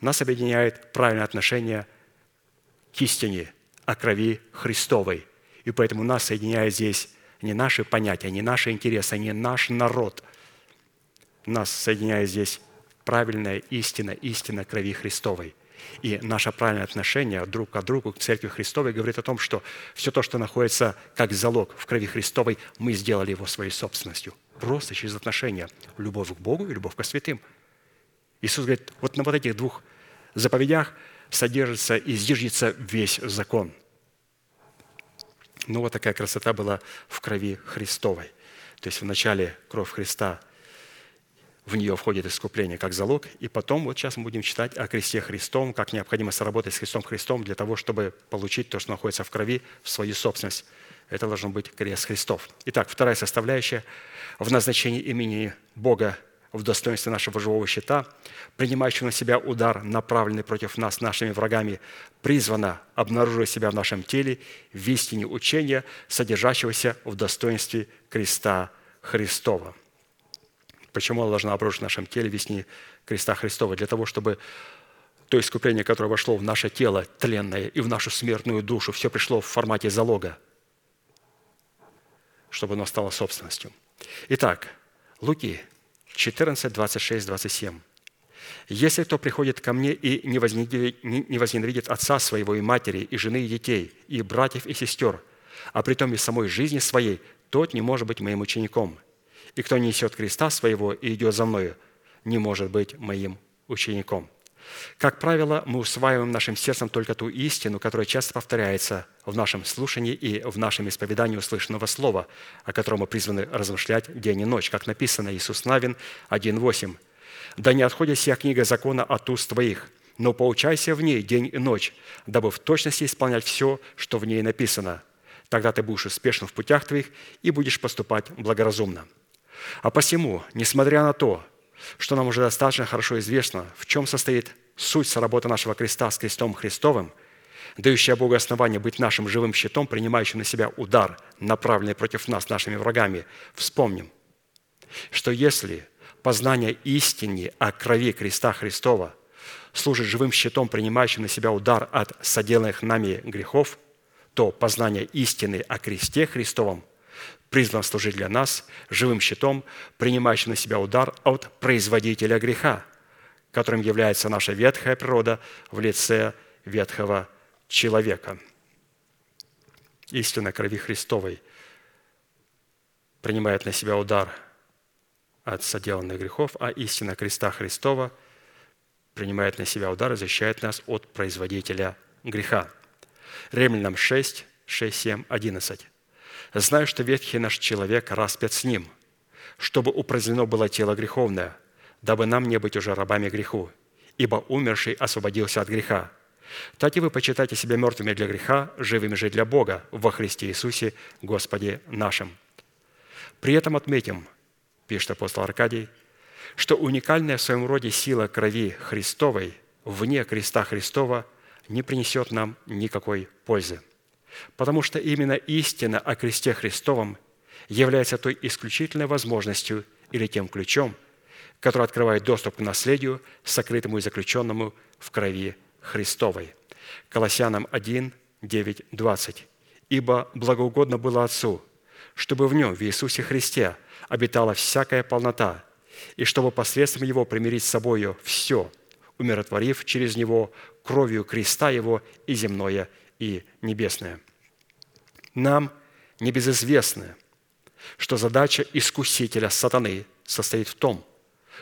Нас объединяет правильное отношение к истине о крови Христовой. И поэтому нас соединяет здесь не наши понятия, не наши интересы, не наш народ. Нас соединяет здесь правильная истина, истина крови Христовой – и наше правильное отношение друг к другу, к Церкви Христовой, говорит о том, что все то, что находится как залог в крови Христовой, мы сделали его своей собственностью. Просто через отношения. Любовь к Богу и любовь к святым. Иисус говорит, вот на вот этих двух заповедях содержится и зиждется весь закон. Ну, вот такая красота была в крови Христовой. То есть вначале кровь Христа – в нее входит искупление как залог. И потом, вот сейчас мы будем читать о кресте Христом, как необходимо сработать с Христом Христом для того, чтобы получить то, что находится в крови, в свою собственность. Это должен быть крест Христов. Итак, вторая составляющая в назначении имени Бога в достоинстве нашего живого щита, принимающего на себя удар, направленный против нас нашими врагами, призвана обнаруживать себя в нашем теле в истине учения, содержащегося в достоинстве креста Христова – Почему она должна обрушить в нашем теле весни креста Христова? Для того, чтобы то искупление, которое вошло в наше тело тленное и в нашу смертную душу, все пришло в формате залога, чтобы оно стало собственностью. Итак, Луки 14, 26, 27. «Если кто приходит ко мне и не возненавидит отца своего и матери, и жены, и детей, и братьев, и сестер, а при том и самой жизни своей, тот не может быть моим учеником. И кто не несет креста своего и идет за мною, не может быть моим учеником. Как правило, мы усваиваем нашим сердцем только ту истину, которая часто повторяется в нашем слушании и в нашем исповедании услышанного слова, о котором мы призваны размышлять день и ночь, как написано Иисус Навин 1.8. «Да не отходит сия книга закона от уст твоих, но поучайся в ней день и ночь, дабы в точности исполнять все, что в ней написано. Тогда ты будешь успешен в путях твоих и будешь поступать благоразумно». А посему, несмотря на то, что нам уже достаточно хорошо известно, в чем состоит суть соработы нашего креста с крестом Христовым, дающая Богу основание быть нашим живым щитом, принимающим на себя удар, направленный против нас нашими врагами, вспомним, что если познание истины о крови креста Христова служит живым щитом, принимающим на себя удар от соделанных нами грехов, то познание истины о кресте Христовом – призван служить для нас живым щитом, принимающим на себя удар от производителя греха, которым является наша ветхая природа в лице ветхого человека. Истина крови Христовой принимает на себя удар от соделанных грехов, а истина креста Христова принимает на себя удар и защищает нас от производителя греха. Римлянам 6, 6, 7, 11. Знаю, что ветхий наш человек распят с ним, чтобы упразднено было тело греховное, дабы нам не быть уже рабами греху, ибо умерший освободился от греха. Так и вы почитайте себя мертвыми для греха, живыми же для Бога во Христе Иисусе, Господе нашим. При этом отметим, пишет апостол Аркадий, что уникальная в своем роде сила крови Христовой вне креста Христова не принесет нам никакой пользы – Потому что именно истина о кресте Христовом является той исключительной возможностью или тем ключом, который открывает доступ к наследию, сокрытому и заключенному в крови Христовой. Колоссянам 1, 9, 20. «Ибо благоугодно было Отцу, чтобы в Нем, в Иисусе Христе, обитала всякая полнота, и чтобы посредством Его примирить с собою все, умиротворив через Него кровью креста Его и земное, и небесное». Нам небезызвестно, что задача искусителя сатаны состоит в том,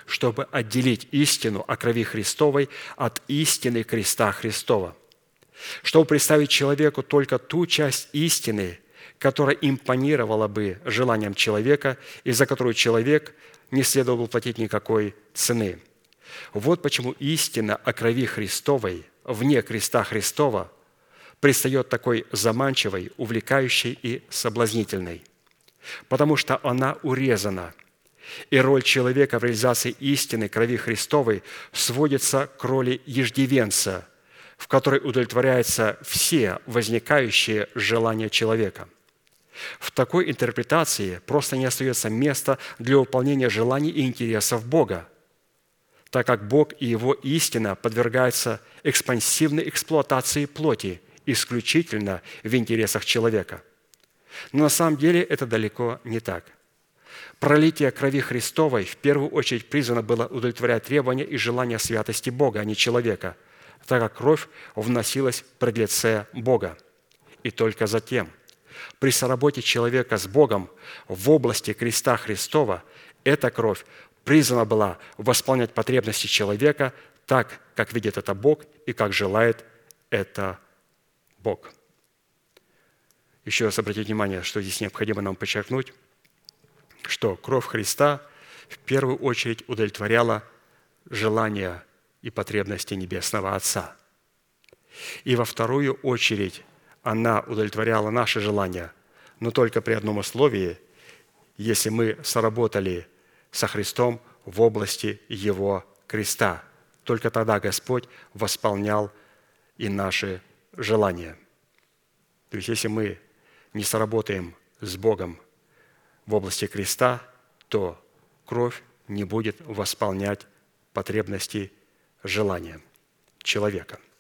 чтобы отделить истину о крови Христовой от истины креста Христова, чтобы представить человеку только ту часть истины, которая импонировала бы желаниям человека и за которую человек не следовал платить никакой цены. Вот почему истина о крови Христовой вне креста Христова предстает такой заманчивой, увлекающей и соблазнительной, потому что она урезана, и роль человека в реализации истины крови Христовой сводится к роли иждивенца, в которой удовлетворяются все возникающие желания человека – в такой интерпретации просто не остается места для выполнения желаний и интересов Бога, так как Бог и Его истина подвергаются экспансивной эксплуатации плоти исключительно в интересах человека. Но на самом деле это далеко не так. Пролитие крови Христовой в первую очередь призвано было удовлетворять требования и желания святости Бога, а не человека, так как кровь вносилась пред лице Бога. И только затем – при соработе человека с Богом в области креста Христова эта кровь призвана была восполнять потребности человека так, как видит это Бог и как желает это Бог. Еще раз обратите внимание, что здесь необходимо нам подчеркнуть, что кровь Христа в первую очередь удовлетворяла желания и потребности Небесного Отца. И во вторую очередь она удовлетворяла наши желания, но только при одном условии, если мы соработали со Христом в области Его креста. Только тогда Господь восполнял и наши желания. То есть, если мы не сработаем с Богом в области креста, то кровь не будет восполнять потребности желания человека –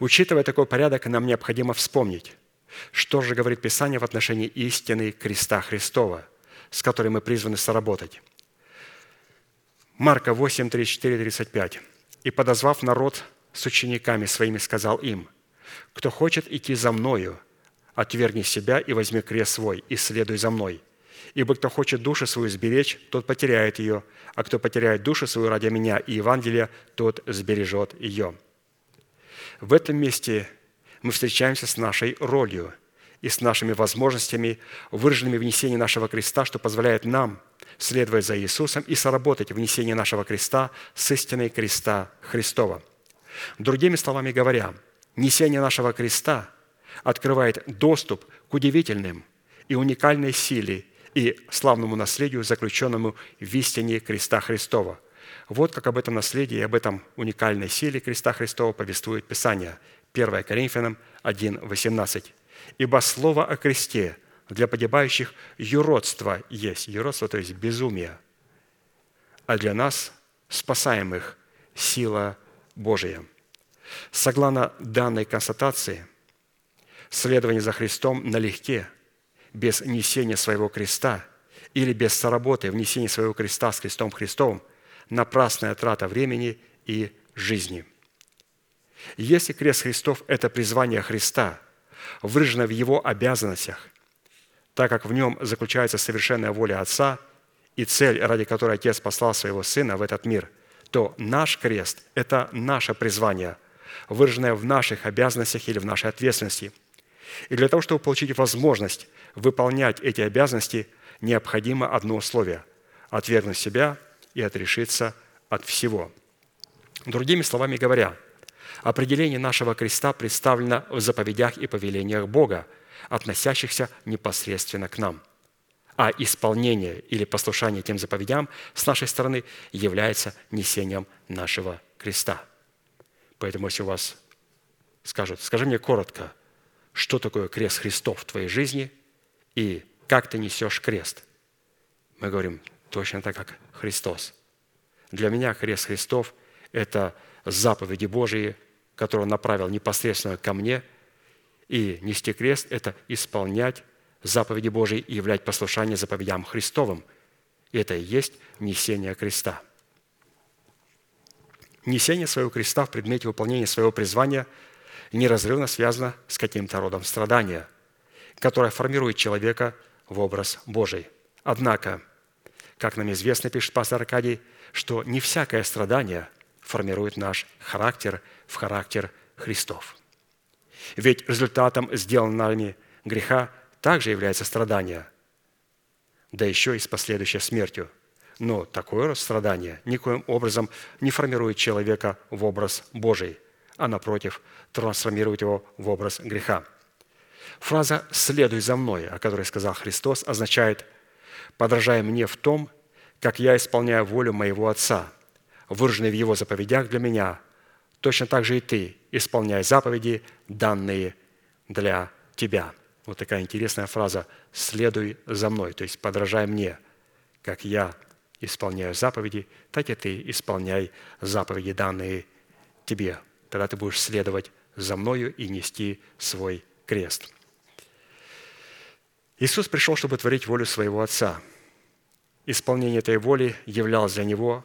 Учитывая такой порядок, нам необходимо вспомнить, что же говорит Писание в отношении истины креста Христова, с которой мы призваны соработать. Марка 8, 34, 35. «И, подозвав народ с учениками своими, сказал им, «Кто хочет идти за Мною, отвергни себя и возьми крест свой, и следуй за Мной. Ибо кто хочет душу свою сберечь, тот потеряет ее, а кто потеряет душу свою ради Меня и Евангелия, тот сбережет ее». В этом месте мы встречаемся с нашей ролью и с нашими возможностями, выраженными в несении нашего креста, что позволяет нам следовать за Иисусом и соработать в несении нашего креста с истиной креста Христова. Другими словами говоря, несение нашего креста открывает доступ к удивительным и уникальной силе и славному наследию, заключенному в истине креста Христова – вот как об этом наследии и об этом уникальной силе креста Христова повествует Писание. 1 Коринфянам 1, 18. «Ибо слово о кресте для погибающих юродство есть». Юродство, то есть безумие. А для нас, спасаемых, сила Божия. Согласно данной констатации, следование за Христом налегке, без несения своего креста или без соработы в несении своего креста с крестом Христовым – напрасная трата времени и жизни. Если крест Христов – это призвание Христа, выражено в Его обязанностях, так как в нем заключается совершенная воля Отца и цель, ради которой Отец послал Своего Сына в этот мир, то наш крест – это наше призвание, выраженное в наших обязанностях или в нашей ответственности. И для того, чтобы получить возможность выполнять эти обязанности, необходимо одно условие – отвергнуть себя – и отрешиться от всего. Другими словами говоря, определение нашего креста представлено в заповедях и повелениях Бога, относящихся непосредственно к нам. А исполнение или послушание тем заповедям с нашей стороны является несением нашего креста. Поэтому, если у вас скажут, скажи мне коротко, что такое крест Христов в твоей жизни и как ты несешь крест, мы говорим, точно так, как Христос. Для меня крест Христов – это заповеди Божии, который Он направил непосредственно ко мне. И нести крест – это исполнять заповеди Божьи и являть послушание заповедям Христовым. И это и есть несение креста. Несение своего креста в предмете выполнения своего призвания неразрывно связано с каким-то родом страдания, которое формирует человека в образ Божий. Однако, как нам известно, пишет пастор Аркадий, что не всякое страдание формирует наш характер в характер Христов. Ведь результатом сделанного нами греха также является страдание, да еще и с последующей смертью. Но такое страдание никоим образом не формирует человека в образ Божий, а напротив, трансформирует его в образ греха. Фраза «следуй за мной», о которой сказал Христос, означает «подражай мне в том, как я исполняю волю моего Отца, выраженной в Его заповедях для меня, точно так же и ты исполняй заповеди, данные для тебя». Вот такая интересная фраза «следуй за мной», то есть «подражай мне, как я исполняю заповеди, так и ты исполняй заповеди, данные тебе. Тогда ты будешь следовать за мною и нести свой крест». Иисус пришел, чтобы творить волю своего Отца. Исполнение этой воли являлось для Него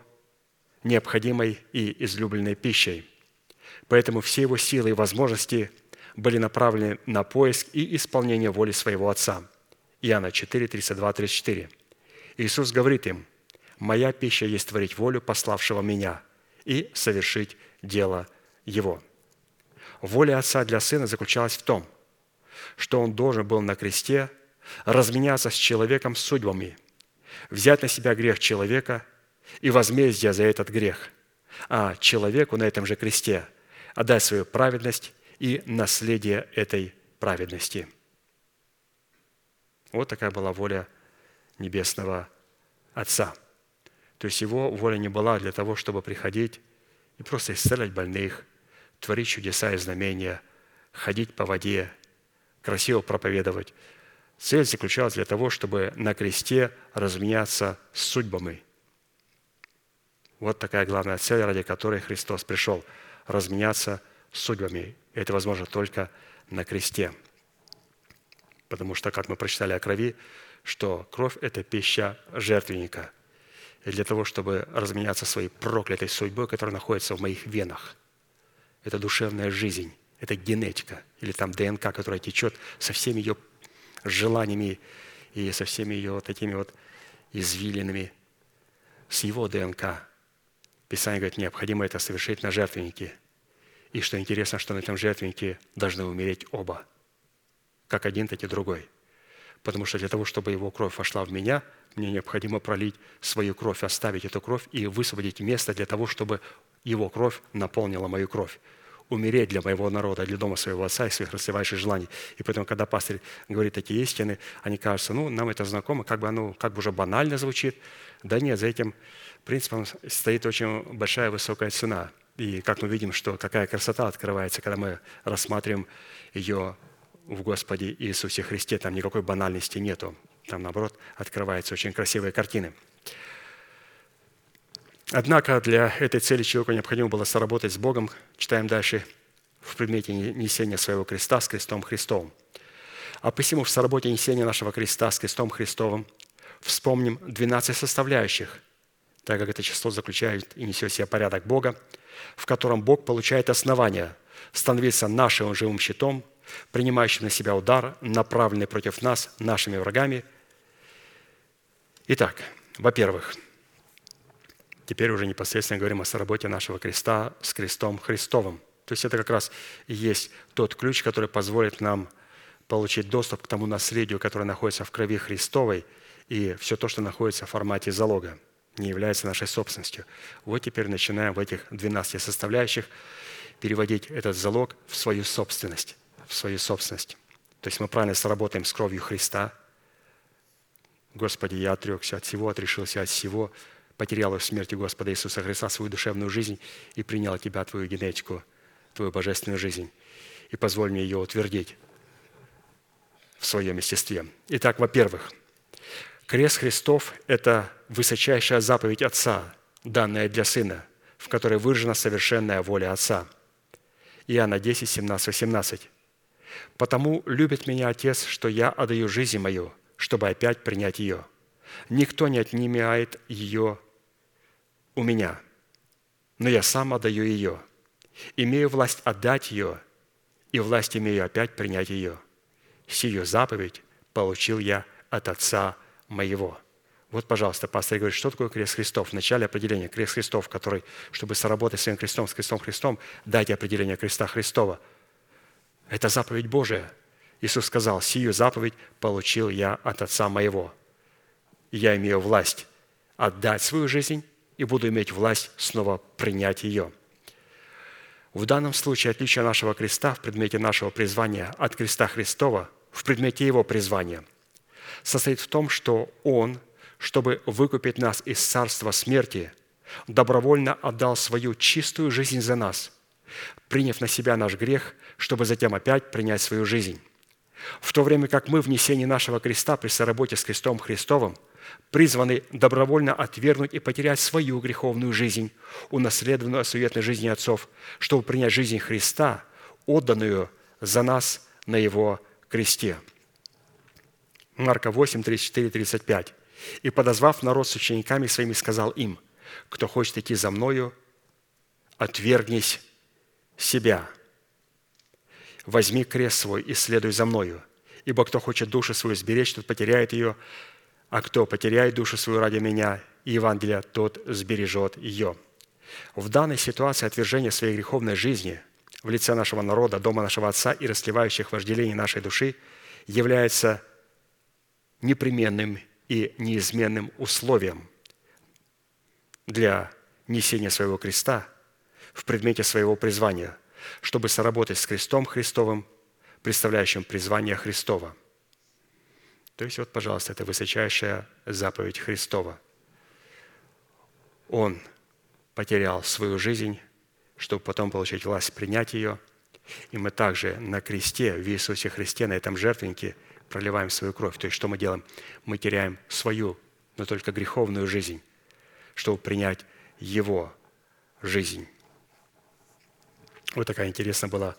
необходимой и излюбленной пищей. Поэтому все Его силы и возможности – были направлены на поиск и исполнение воли своего Отца. Иоанна 4, 32, 34. Иисус говорит им, «Моя пища есть творить волю пославшего Меня и совершить дело Его». Воля Отца для Сына заключалась в том, что Он должен был на кресте разменяться с человеком судьбами, взять на себя грех человека и возмездие за этот грех, а человеку на этом же кресте отдать свою праведность и наследие этой праведности. Вот такая была воля Небесного Отца. То есть Его воля не была для того, чтобы приходить и просто исцелять больных, творить чудеса и знамения, ходить по воде, красиво проповедовать. Цель заключалась для того, чтобы на кресте разменяться с судьбами. Вот такая главная цель, ради которой Христос пришел – разменяться с судьбами это возможно только на кресте. Потому что, как мы прочитали о крови, что кровь – это пища жертвенника. Для того, чтобы разменяться своей проклятой судьбой, которая находится в моих венах. Это душевная жизнь, это генетика, или там ДНК, которая течет со всеми ее желаниями и со всеми ее вот такими вот извилинами, с его ДНК. Писание говорит, необходимо это совершить на жертвеннике – и что интересно, что на этом жертвеннике должны умереть оба. Как один, так и другой. Потому что для того, чтобы его кровь вошла в меня, мне необходимо пролить свою кровь, оставить эту кровь и высвободить место для того, чтобы его кровь наполнила мою кровь. Умереть для моего народа, для дома своего отца и своих расслевающих желаний. И поэтому, когда пастор говорит такие истины, они кажутся, ну, нам это знакомо, как бы оно как бы уже банально звучит. Да нет, за этим принципом стоит очень большая высокая цена – и как мы видим, что какая красота открывается, когда мы рассматриваем ее в Господе Иисусе Христе. Там никакой банальности нету. Там, наоборот, открываются очень красивые картины. Однако для этой цели человеку необходимо было соработать с Богом. Читаем дальше в предмете несения своего креста с крестом Христовым. А посему в соработе несения нашего креста с крестом Христовым вспомним 12 составляющих, так как это число заключает и несет в себе порядок Бога, в котором Бог получает основание становиться нашим живым щитом, принимающим на себя удар, направленный против нас, нашими врагами. Итак, во-первых, теперь уже непосредственно говорим о соработе нашего креста с крестом Христовым. То есть это как раз и есть тот ключ, который позволит нам получить доступ к тому наследию, которое находится в крови Христовой, и все то, что находится в формате залога не является нашей собственностью. Вот теперь начинаем в этих 12 составляющих переводить этот залог в свою собственность. В свою собственность. То есть мы правильно сработаем с кровью Христа. Господи, я отрекся от всего, отрешился от всего, потерял в смерти Господа Иисуса Христа свою душевную жизнь и принял от Тебя Твою генетику, Твою божественную жизнь. И позволь мне ее утвердить в своем естестве. Итак, во-первых, Крест Христов – это высочайшая заповедь Отца, данная для Сына, в которой выражена совершенная воля Отца. Иоанна 10, 17, 18. «Потому любит меня Отец, что я отдаю жизнь мою, чтобы опять принять ее. Никто не отнимает ее у меня, но я сам отдаю ее. Имею власть отдать ее, и власть имею опять принять ее. Сию заповедь получил я от Отца моего». Вот, пожалуйста, пастор говорит, что такое крест Христов? В начале определения крест Христов, который, чтобы соработать с своим крестом, с крестом Христом, дайте определение креста Христова. Это заповедь Божия. Иисус сказал, сию заповедь получил я от Отца моего. Я имею власть отдать свою жизнь и буду иметь власть снова принять ее. В данном случае отличие нашего креста в предмете нашего призвания от креста Христова в предмете его призвания состоит в том, что Он, чтобы выкупить нас из царства смерти, добровольно отдал свою чистую жизнь за нас, приняв на себя наш грех, чтобы затем опять принять свою жизнь. В то время как мы в несении нашего креста при соработе с крестом Христовым призваны добровольно отвергнуть и потерять свою греховную жизнь, унаследованную от суетной жизни отцов, чтобы принять жизнь Христа, отданную за нас на Его кресте. Марка 8, 34, 35. «И, подозвав народ с учениками своими, сказал им, кто хочет идти за Мною, отвергнись себя, возьми крест свой и следуй за Мною. Ибо кто хочет душу свою сберечь, тот потеряет ее, а кто потеряет душу свою ради Меня и Евангелия, тот сбережет ее». В данной ситуации отвержения своей греховной жизни в лице нашего народа, дома нашего Отца и расливающих вожделений нашей души является непременным и неизменным условием для несения своего креста в предмете своего призвания, чтобы соработать с крестом Христовым, представляющим призвание Христова. То есть вот, пожалуйста, это высочайшая заповедь Христова. Он потерял свою жизнь, чтобы потом получить власть принять ее. И мы также на кресте, в Иисусе Христе, на этом жертвеннике – проливаем свою кровь. То есть что мы делаем? Мы теряем свою, но только греховную жизнь, чтобы принять Его жизнь. Вот такая интересная была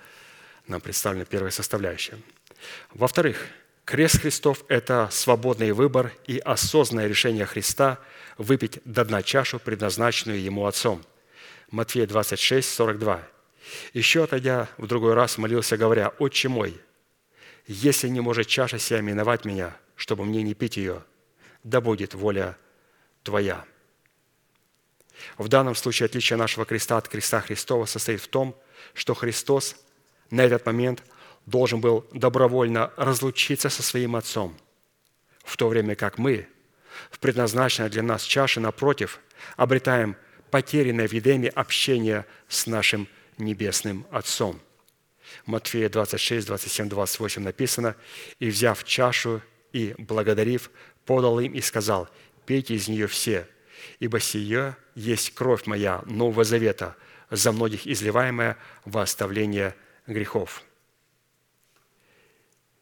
нам представлена первая составляющая. Во-вторых, крест Христов – это свободный выбор и осознанное решение Христа выпить до дна чашу, предназначенную Ему Отцом. Матфея 26, 42. «Еще отойдя в другой раз молился, говоря, «Отче мой, если не может чаша сия миновать меня, чтобы мне не пить ее, да будет воля Твоя». В данном случае отличие нашего креста от креста Христова состоит в том, что Христос на этот момент должен был добровольно разлучиться со своим Отцом, в то время как мы, в предназначенной для нас чаше, напротив, обретаем потерянное в Едеме общение с нашим Небесным Отцом – Матфея 26, 27, 28 написано, «И, взяв чашу и, благодарив, подал им и сказал, пейте из нее все, ибо сие есть кровь моя Нового Завета, за многих изливаемая во оставление грехов».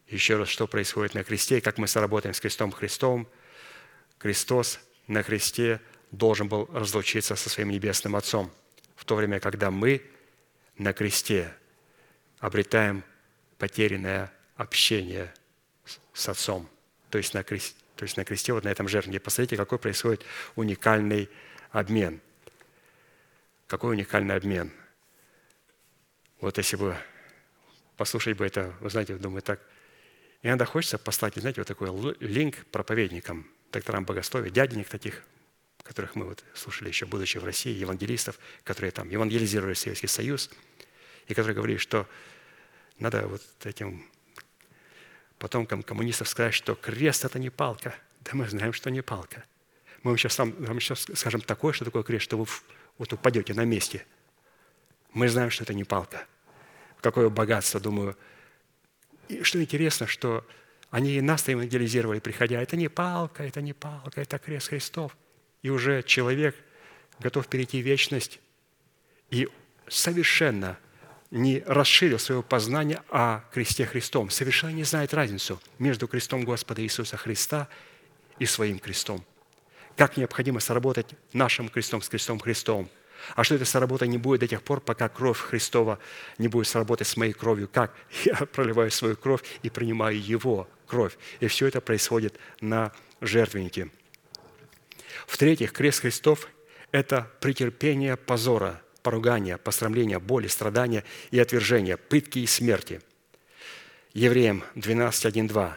Еще раз, что происходит на кресте, как мы сработаем с крестом Христовым. Христос на кресте должен был разлучиться со своим Небесным Отцом, в то время, когда мы на кресте – обретаем потерянное общение с Отцом. То есть на кресте, то есть на кресте, вот на этом жертвеннике. Посмотрите, какой происходит уникальный обмен. Какой уникальный обмен. Вот если бы послушать бы это, вы знаете, думаю, так, иногда хочется послать, знаете, вот такой линк проповедникам, докторам богословия, дяденек таких, которых мы вот слушали еще, будучи в России, евангелистов, которые там евангелизировали Советский Союз, и которые говорили, что надо вот этим потомкам коммунистов сказать, что крест – это не палка. Да мы знаем, что не палка. Мы вам сейчас, вам сейчас скажем такое, что такое крест, что вы вот упадете на месте. Мы знаем, что это не палка. Какое богатство, думаю. И что интересно, что они и нас евангелизировали, приходя. Это не палка, это не палка, это крест Христов. И уже человек готов перейти в вечность и совершенно не расширил свое познание о кресте Христом, совершенно не знает разницу между крестом Господа Иисуса Христа и своим крестом. Как необходимо сработать нашим крестом с крестом Христом, А что эта соработа не будет до тех пор, пока кровь Христова не будет сработать с моей кровью? Как? Я проливаю свою кровь и принимаю Его кровь. И все это происходит на жертвеннике. В-третьих, крест Христов – это претерпение позора, поругания, посрамления, боли, страдания и отвержения, пытки и смерти. Евреям 12.1.2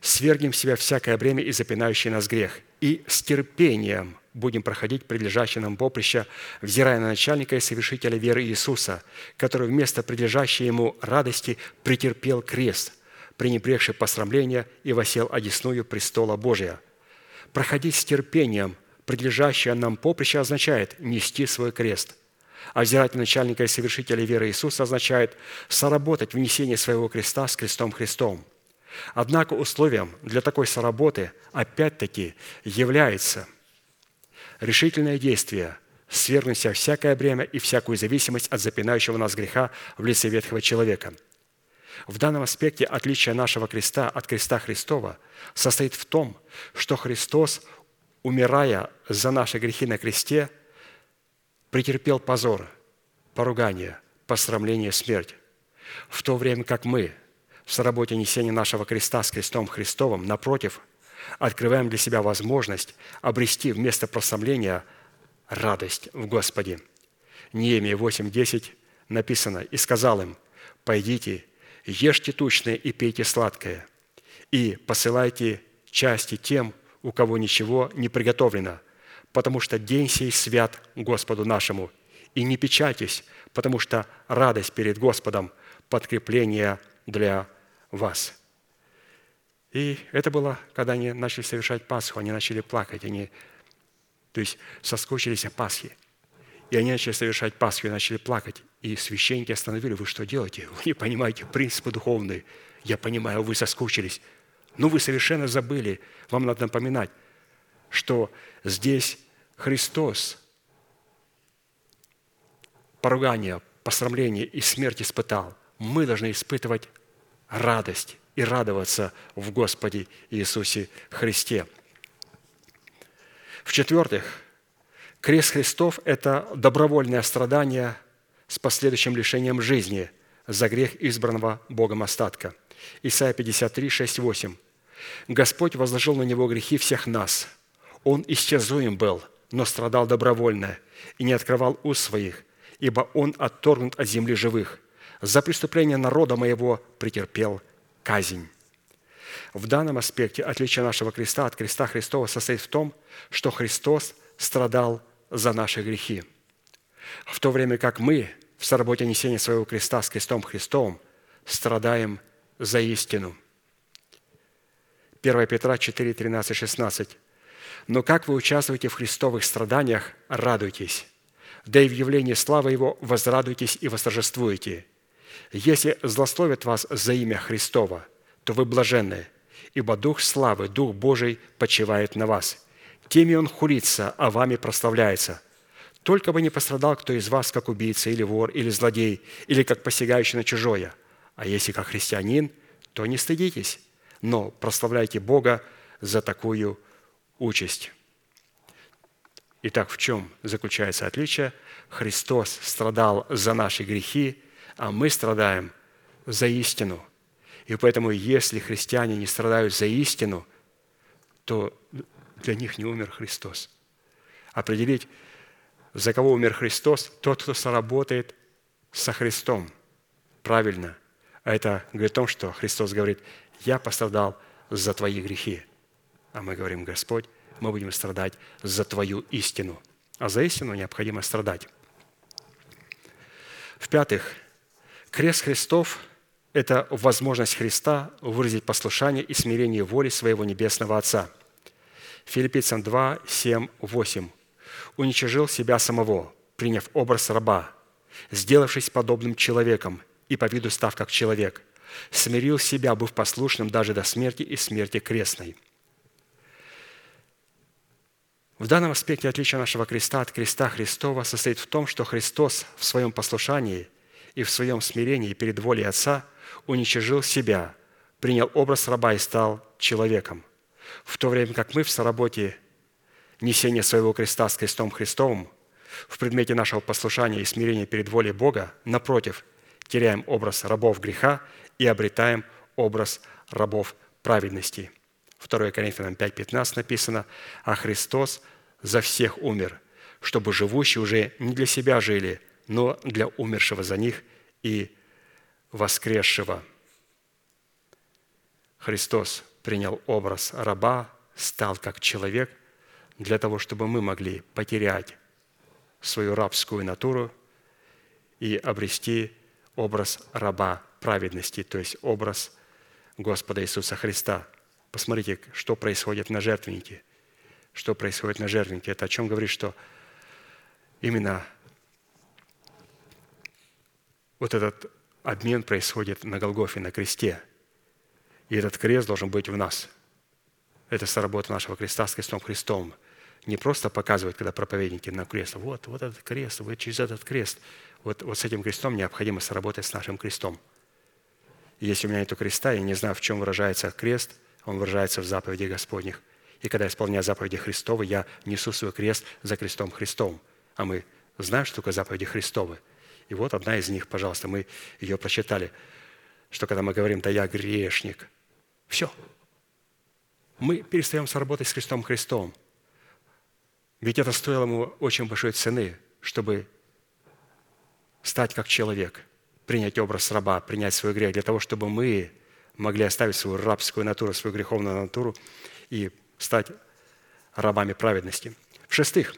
«Свергнем в себя всякое бремя и запинающий нас грех, и с терпением будем проходить предлежащее нам поприще, взирая на начальника и совершителя веры Иисуса, который вместо предлежащей ему радости претерпел крест, пренебрегший посрамления и восел одесную престола Божия. Проходить с терпением предлежащее нам поприще означает нести свой крест – а взирать на начальника и совершителя веры Иисуса означает соработать внесение своего креста с крестом Христом. Однако условием для такой соработы опять-таки является – решительное действие – свергнуть себя всякое бремя и всякую зависимость от запинающего нас греха в лице ветхого человека. В данном аспекте отличие нашего креста от креста Христова состоит в том, что Христос, умирая за наши грехи на кресте, претерпел позор, поругание, посрамление, смерть, в то время как мы в соработе несения нашего креста с крестом Христовым, напротив, открываем для себя возможность обрести вместо прославления радость в Господе. Неемия 8.10 написано, «И сказал им, пойдите, ешьте тучное и пейте сладкое, и посылайте части тем, у кого ничего не приготовлено, потому что день сей свят Господу нашему. И не печайтесь, потому что радость перед Господом – подкрепление для вас». И это было, когда они начали совершать Пасху, они начали плакать, они, то есть, соскучились о Пасхе. И они начали совершать Пасху и начали плакать. И священники остановили, вы что делаете? Вы не понимаете принципы духовные. Я понимаю, вы соскучились. Но вы совершенно забыли, вам надо напоминать, что здесь Христос поругание, посрамление и смерть испытал. Мы должны испытывать радость и радоваться в Господе Иисусе Христе. В-четвертых, крест Христов – это добровольное страдание с последующим лишением жизни за грех избранного Богом остатка. Исайя 53, 6, 8. «Господь возложил на Него грехи всех нас. Он исчезуем был, но страдал добровольно и не открывал уст своих, ибо Он отторгнут от земли живых. За преступление народа моего претерпел казнь. В данном аспекте отличие нашего креста от креста Христова состоит в том, что Христос страдал за наши грехи. В то время как мы в соработе несения своего креста с крестом Христовым страдаем за истину. 1 Петра 4, 13, 16. «Но как вы участвуете в христовых страданиях, радуйтесь, да и в явлении славы Его возрадуйтесь и восторжествуете, если злословят вас за имя Христова, то вы блаженны, ибо Дух славы, Дух Божий почивает на вас. Теми Он хурится, а вами прославляется. Только бы не пострадал кто из вас, как убийца, или вор, или злодей, или как посягающий на чужое. А если как христианин, то не стыдитесь, но прославляйте Бога за такую участь. Итак, в чем заключается отличие? Христос страдал за наши грехи, а мы страдаем за истину. И поэтому, если христиане не страдают за истину, то для них не умер Христос. Определить, за кого умер Христос, тот, кто сработает со Христом. Правильно. А это говорит о том, что Христос говорит, я пострадал за твои грехи. А мы говорим, Господь, мы будем страдать за твою истину. А за истину необходимо страдать. В-пятых, Крест Христов – это возможность Христа выразить послушание и смирение воли своего Небесного Отца. Филиппийцам 2, 7, 8. «Уничижил себя самого, приняв образ раба, сделавшись подобным человеком и по виду став как человек, смирил себя, быв послушным даже до смерти и смерти крестной». В данном аспекте отличие нашего креста от креста Христова состоит в том, что Христос в своем послушании – и в своем смирении перед волей Отца уничижил себя, принял образ раба и стал человеком. В то время как мы в соработе несения своего креста с крестом Христовым в предмете нашего послушания и смирения перед волей Бога, напротив, теряем образ рабов греха и обретаем образ рабов праведности. 2 Коринфянам 5.15 написано, «А Христос за всех умер, чтобы живущие уже не для себя жили, но для умершего за них и воскресшего». Христос принял образ раба, стал как человек для того, чтобы мы могли потерять свою рабскую натуру и обрести образ раба праведности, то есть образ Господа Иисуса Христа. Посмотрите, что происходит на жертвеннике. Что происходит на жертвеннике. Это о чем говорит, что именно вот этот обмен происходит на Голгофе, на кресте. И этот крест должен быть в нас. Это соработа нашего креста с крестом Христом – не просто показывают, когда проповедники на крест. Вот, вот этот крест, вы через этот крест. Вот, вот с этим крестом необходимо сработать с нашим крестом. И если у меня нет креста, я не знаю, в чем выражается крест, он выражается в заповеди Господних. И когда я исполняю заповеди Христовы, я несу свой крест за крестом Христом. А мы знаем, что такое заповеди Христовы. И вот одна из них, пожалуйста, мы ее прочитали, что когда мы говорим «да я грешник», все. Мы перестаем сработать с Христом Христом. Ведь это стоило ему очень большой цены, чтобы стать как человек, принять образ раба, принять свой грех, для того, чтобы мы могли оставить свою рабскую натуру, свою греховную натуру и стать рабами праведности. В-шестых,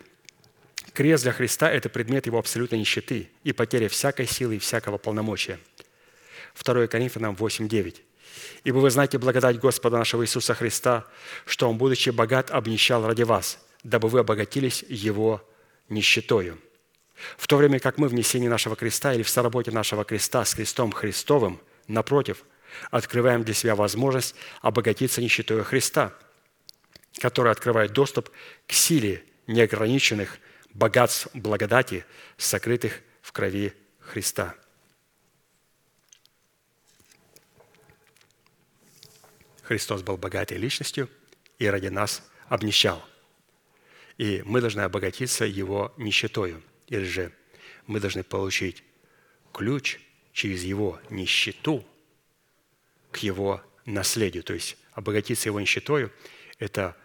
крест для Христа – это предмет его абсолютной нищеты и потеря всякой силы и всякого полномочия. 2 Коринфянам 8:9. «Ибо вы знаете благодать Господа нашего Иисуса Христа, что Он, будучи богат, обнищал ради вас, дабы вы обогатились Его нищетою. В то время как мы в несении нашего креста или в соработе нашего креста с крестом Христовым, напротив, открываем для себя возможность обогатиться нищетою Христа, которая открывает доступ к силе неограниченных богатств благодати, сокрытых в крови Христа. Христос был богатой личностью и ради нас обнищал – и мы должны обогатиться его нищетою. Или же мы должны получить ключ через его нищету к его наследию. То есть обогатиться его нищетою – это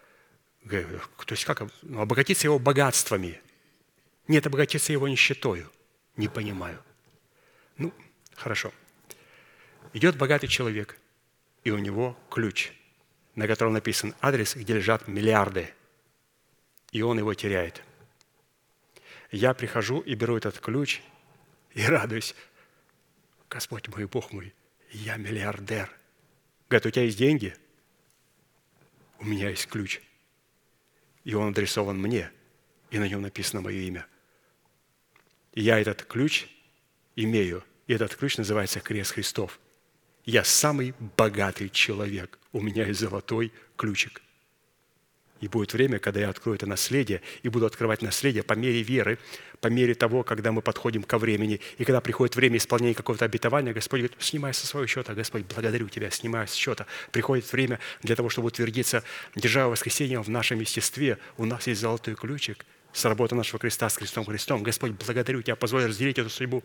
то есть как? Ну, обогатиться его богатствами. Нет, обогатиться его нищетою. Не понимаю. Ну, хорошо. Идет богатый человек, и у него ключ, на котором написан адрес, где лежат миллиарды – и он его теряет. Я прихожу и беру этот ключ и радуюсь. Господь мой, Бог мой, я миллиардер. Говорит, у тебя есть деньги? У меня есть ключ. И он адресован мне, и на нем написано мое имя. Я этот ключ имею, и этот ключ называется крест Христов. Я самый богатый человек. У меня есть золотой ключик – и будет время, когда я открою это наследие, и буду открывать наследие по мере веры, по мере того, когда мы подходим ко времени. И когда приходит время исполнения какого-то обетования, Господь говорит, снимай со своего счета, Господь, благодарю Тебя, снимай с счета. Приходит время для того, чтобы утвердиться, держа воскресенье в нашем естестве. У нас есть золотой ключик с работы нашего креста, с крестом Христом. Господь, благодарю Тебя, позволь разделить эту судьбу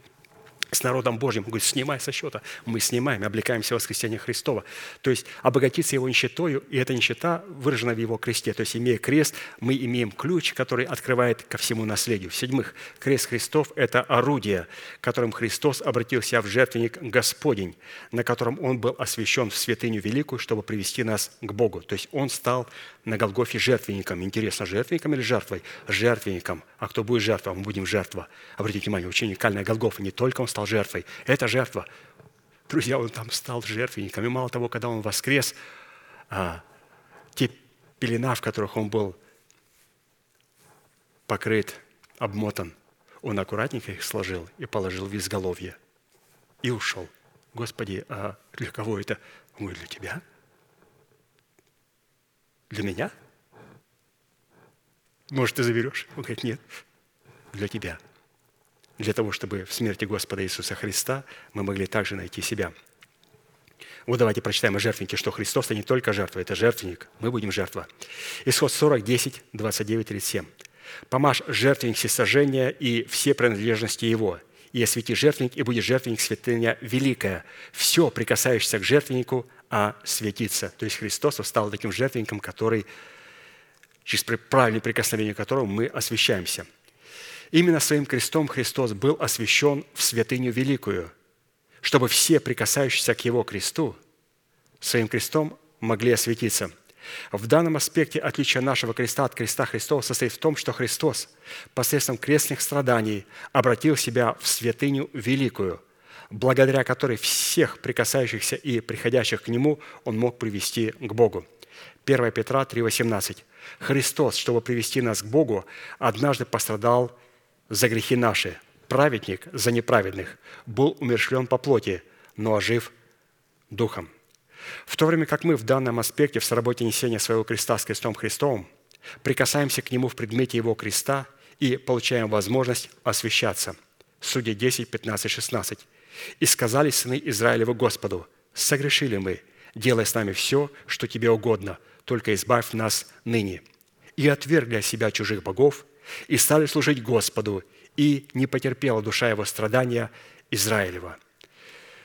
с народом Божьим. Он говорит, снимай со счета. Мы снимаем, облекаемся в воскресение Христова. То есть обогатиться его нищетою, и эта нищета выражена в его кресте. То есть имея крест, мы имеем ключ, который открывает ко всему наследию. В-седьмых, крест Христов – это орудие, которым Христос обратился в жертвенник Господень, на котором Он был освящен в святыню великую, чтобы привести нас к Богу. То есть Он стал на Голгофе жертвенником. Интересно, жертвенником или жертвой? Жертвенником. А кто будет жертва? Мы будем жертва. Обратите внимание, очень уникальная Голгофа. Не только Он стал жертвой. Это жертва. Друзья, Он там стал жертвенником. И мало того, когда Он воскрес, а, те пелена, в которых Он был покрыт, обмотан, Он аккуратненько их сложил и положил в изголовье. И ушел. Господи, а для кого это? Говорит, для тебя – для меня? Может, ты заберешь? Он говорит, нет, для тебя. Для того, чтобы в смерти Господа Иисуса Христа мы могли также найти себя. Вот давайте прочитаем о жертвеннике, что Христос – это не только жертва, это жертвенник. Мы будем жертва. Исход 40, 10, 29, 37. Помажь жертвенник всесожжения и все принадлежности его, и освети жертвенник, и будет жертвенник святыня великая. Все, прикасающееся к жертвеннику, осветится». То есть Христос стал таким жертвенником, который, через правильное прикосновение которого мы освящаемся. Именно своим крестом Христос был освящен в святыню великую, чтобы все, прикасающиеся к Его кресту, своим крестом могли осветиться – в данном аспекте отличие нашего креста от креста Христова состоит в том, что Христос посредством крестных страданий обратил себя в святыню великую, благодаря которой всех прикасающихся и приходящих к Нему Он мог привести к Богу. 1 Петра 3,18. Христос, чтобы привести нас к Богу, однажды пострадал за грехи наши, праведник за неправедных, был умершлен по плоти, но ожив духом. В то время как мы в данном аспекте в сработе несения своего креста с крестом Христовым прикасаемся к Нему в предмете Его креста и получаем возможность освящаться. Судья 10, 15, 16. «И сказали сыны Израилевы Господу, согрешили мы, делай с нами все, что Тебе угодно, только избавь нас ныне. И отвергли от себя чужих богов, и стали служить Господу, и не потерпела душа его страдания Израилева».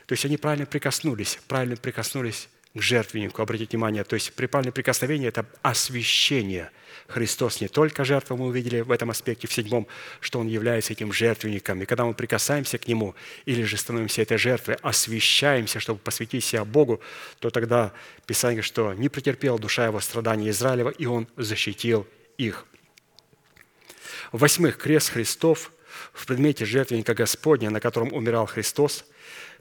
То есть они правильно прикоснулись, правильно прикоснулись к жертвеннику, обратите внимание. То есть при правильном прикосновении – это освящение. Христос не только жертва, мы увидели в этом аспекте, в седьмом, что Он является этим жертвенником. И когда мы прикасаемся к Нему или же становимся этой жертвой, освящаемся, чтобы посвятить себя Богу, то тогда Писание что не претерпела душа его страдания Израилева, и Он защитил их. Восьмых, крест Христов в предмете жертвенника Господня, на котором умирал Христос –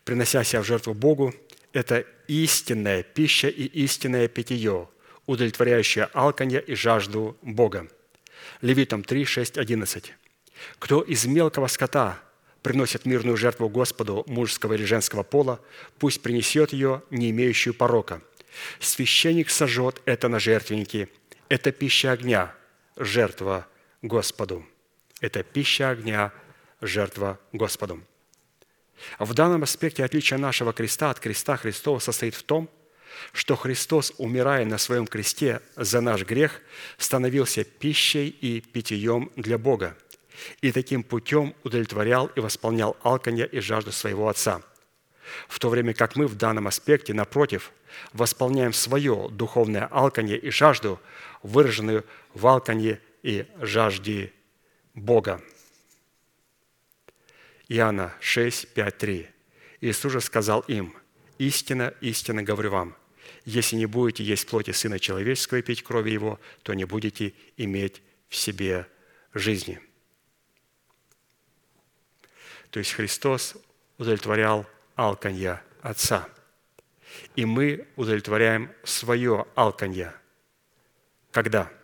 принося себя в жертву Богу, это истинная пища и истинное питье, удовлетворяющее алканье и жажду Бога. Левитам 3, 6, 11. «Кто из мелкого скота приносит мирную жертву Господу мужского или женского пола, пусть принесет ее, не имеющую порока. Священник сожжет это на жертвеннике. Это пища огня, жертва Господу». Это пища огня, жертва Господу. В данном аспекте отличие нашего креста от креста Христова состоит в том, что Христос, умирая на своем кресте за наш грех, становился пищей и питьем для Бога, и таким путем удовлетворял и восполнял алканье и жажду своего Отца. В то время как мы в данном аспекте, напротив, восполняем свое духовное алканье и жажду, выраженную в алканье и жажде Бога. Иоанна 6, 5, 3. Иисус же сказал им, «Истина, истинно говорю вам, если не будете есть плоти Сына Человеческого и пить крови Его, то не будете иметь в себе жизни». То есть Христос удовлетворял алканья Отца. И мы удовлетворяем свое алканье. Когда?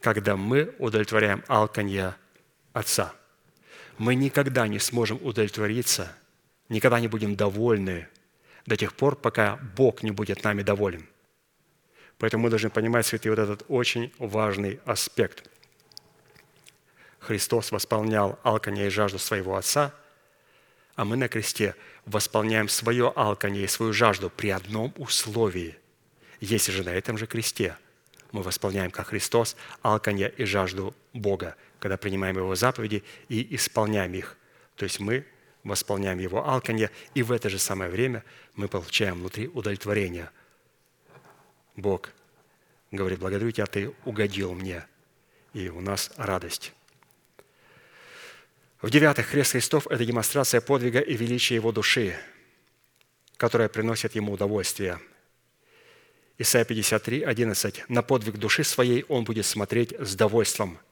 Когда мы удовлетворяем алканье Отца – мы никогда не сможем удовлетвориться, никогда не будем довольны до тех пор, пока Бог не будет нами доволен. Поэтому мы должны понимать, святые, вот этот очень важный аспект. Христос восполнял алканье и жажду своего Отца, а мы на кресте восполняем свое алканье и свою жажду при одном условии. Если же на этом же кресте мы восполняем, как Христос, алканье и жажду Бога, когда принимаем Его заповеди и исполняем их. То есть мы восполняем Его алканье, и в это же самое время мы получаем внутри удовлетворение. Бог говорит, благодарю Тебя, Ты угодил мне, и у нас радость. В-девятых, крест Христов – это демонстрация подвига и величия Его души, которая приносит Ему удовольствие. Исайя 53, 11. «На подвиг души своей Он будет смотреть с довольством –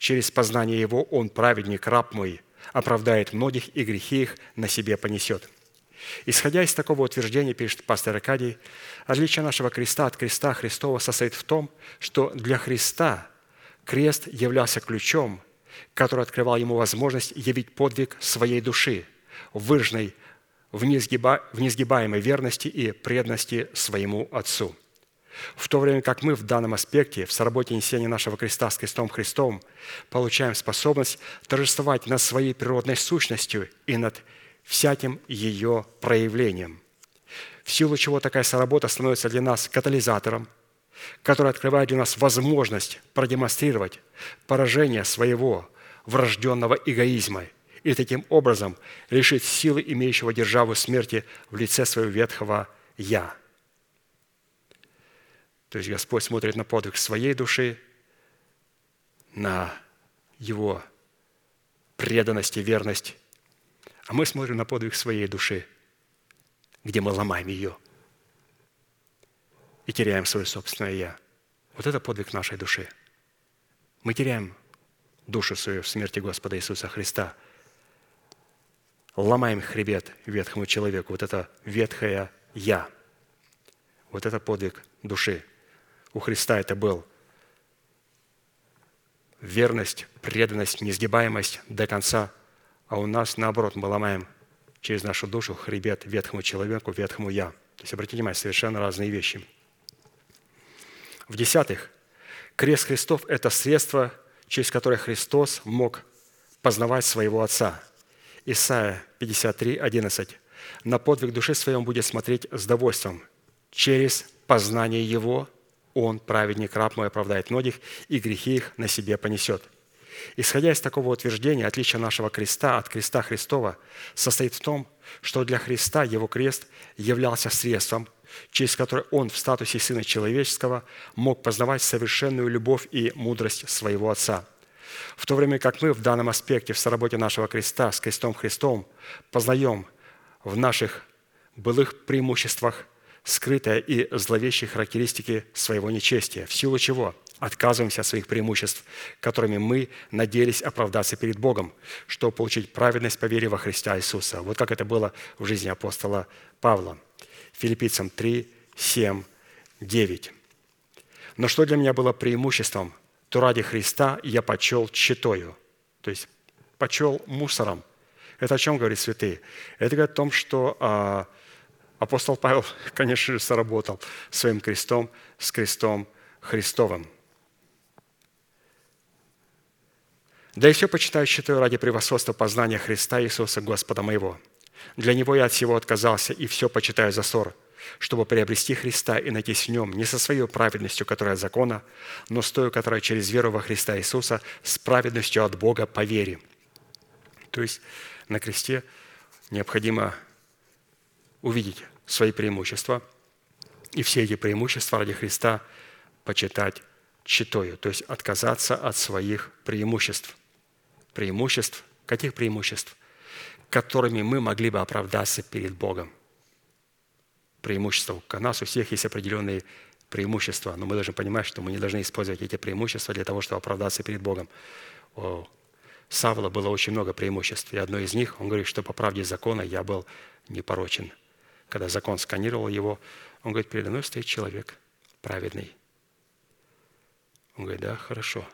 Через познание Его Он, праведник, раб мой, оправдает многих и грехи их на себе понесет». Исходя из такого утверждения, пишет пастор Аркадий, отличие нашего креста от креста Христова состоит в том, что для Христа крест являлся ключом, который открывал ему возможность явить подвиг своей души, выраженной в несгибаемой верности и преданности своему Отцу – в то время как мы в данном аспекте, в соработе несения нашего креста с крестом Христом, получаем способность торжествовать над своей природной сущностью и над всяким ее проявлением. В силу чего такая соработа становится для нас катализатором, который открывает для нас возможность продемонстрировать поражение своего врожденного эгоизма и таким образом лишить силы имеющего державу смерти в лице своего ветхого «я». То есть Господь смотрит на подвиг своей души, на его преданность и верность, а мы смотрим на подвиг своей души, где мы ломаем ее и теряем свое собственное «я». Вот это подвиг нашей души. Мы теряем душу свою в смерти Господа Иисуса Христа. Ломаем хребет ветхому человеку. Вот это ветхое «я». Вот это подвиг души. У Христа это был верность, преданность, несгибаемость до конца, а у нас, наоборот, мы ломаем через нашу душу хребет ветхому человеку, ветхому «я». То есть, обратите внимание, совершенно разные вещи. В-десятых, крест Христов – это средство, через которое Христос мог познавать своего Отца. Исайя 53, 11. «На подвиг души своем будет смотреть с довольством. Через познание Его – он, праведник, раб мой, оправдает многих, и грехи их на себе понесет. Исходя из такого утверждения, отличие нашего креста от креста Христова состоит в том, что для Христа его крест являлся средством, через которое он в статусе Сына Человеческого мог познавать совершенную любовь и мудрость своего Отца. В то время как мы в данном аспекте в соработе нашего креста с крестом Христом познаем в наших былых преимуществах скрытые и зловещие характеристики своего нечестия, в силу чего отказываемся от своих преимуществ, которыми мы надеялись оправдаться перед Богом, чтобы получить праведность по вере во Христа Иисуса. Вот как это было в жизни апостола Павла. Филиппийцам 3, 7, 9. «Но что для меня было преимуществом, то ради Христа я почел читою». То есть почел мусором. Это о чем говорит святые? Это говорит о том, что а, Апостол Павел, конечно же, соработал своим крестом с крестом Христовым. Да и все почитаю, считаю ради превосходства познания Христа Иисуса Господа моего. Для Него я от всего отказался и все почитаю за ссор, чтобы приобрести Христа и найтись в Нем не со своей праведностью, которая от закона, но с той, которая через веру во Христа Иисуса, с праведностью от Бога по вере. То есть на кресте необходимо увидеть свои преимущества и все эти преимущества ради Христа почитать читою, то есть отказаться от своих преимуществ. Преимуществ? Каких преимуществ? Которыми мы могли бы оправдаться перед Богом. Преимущества. У нас у всех есть определенные преимущества, но мы должны понимать, что мы не должны использовать эти преимущества для того, чтобы оправдаться перед Богом. У Савла было очень много преимуществ, и одно из них, он говорит, что по правде закона я был непорочен – когда закон сканировал его, он говорит, передо мной стоит человек праведный. Он говорит, да, хорошо.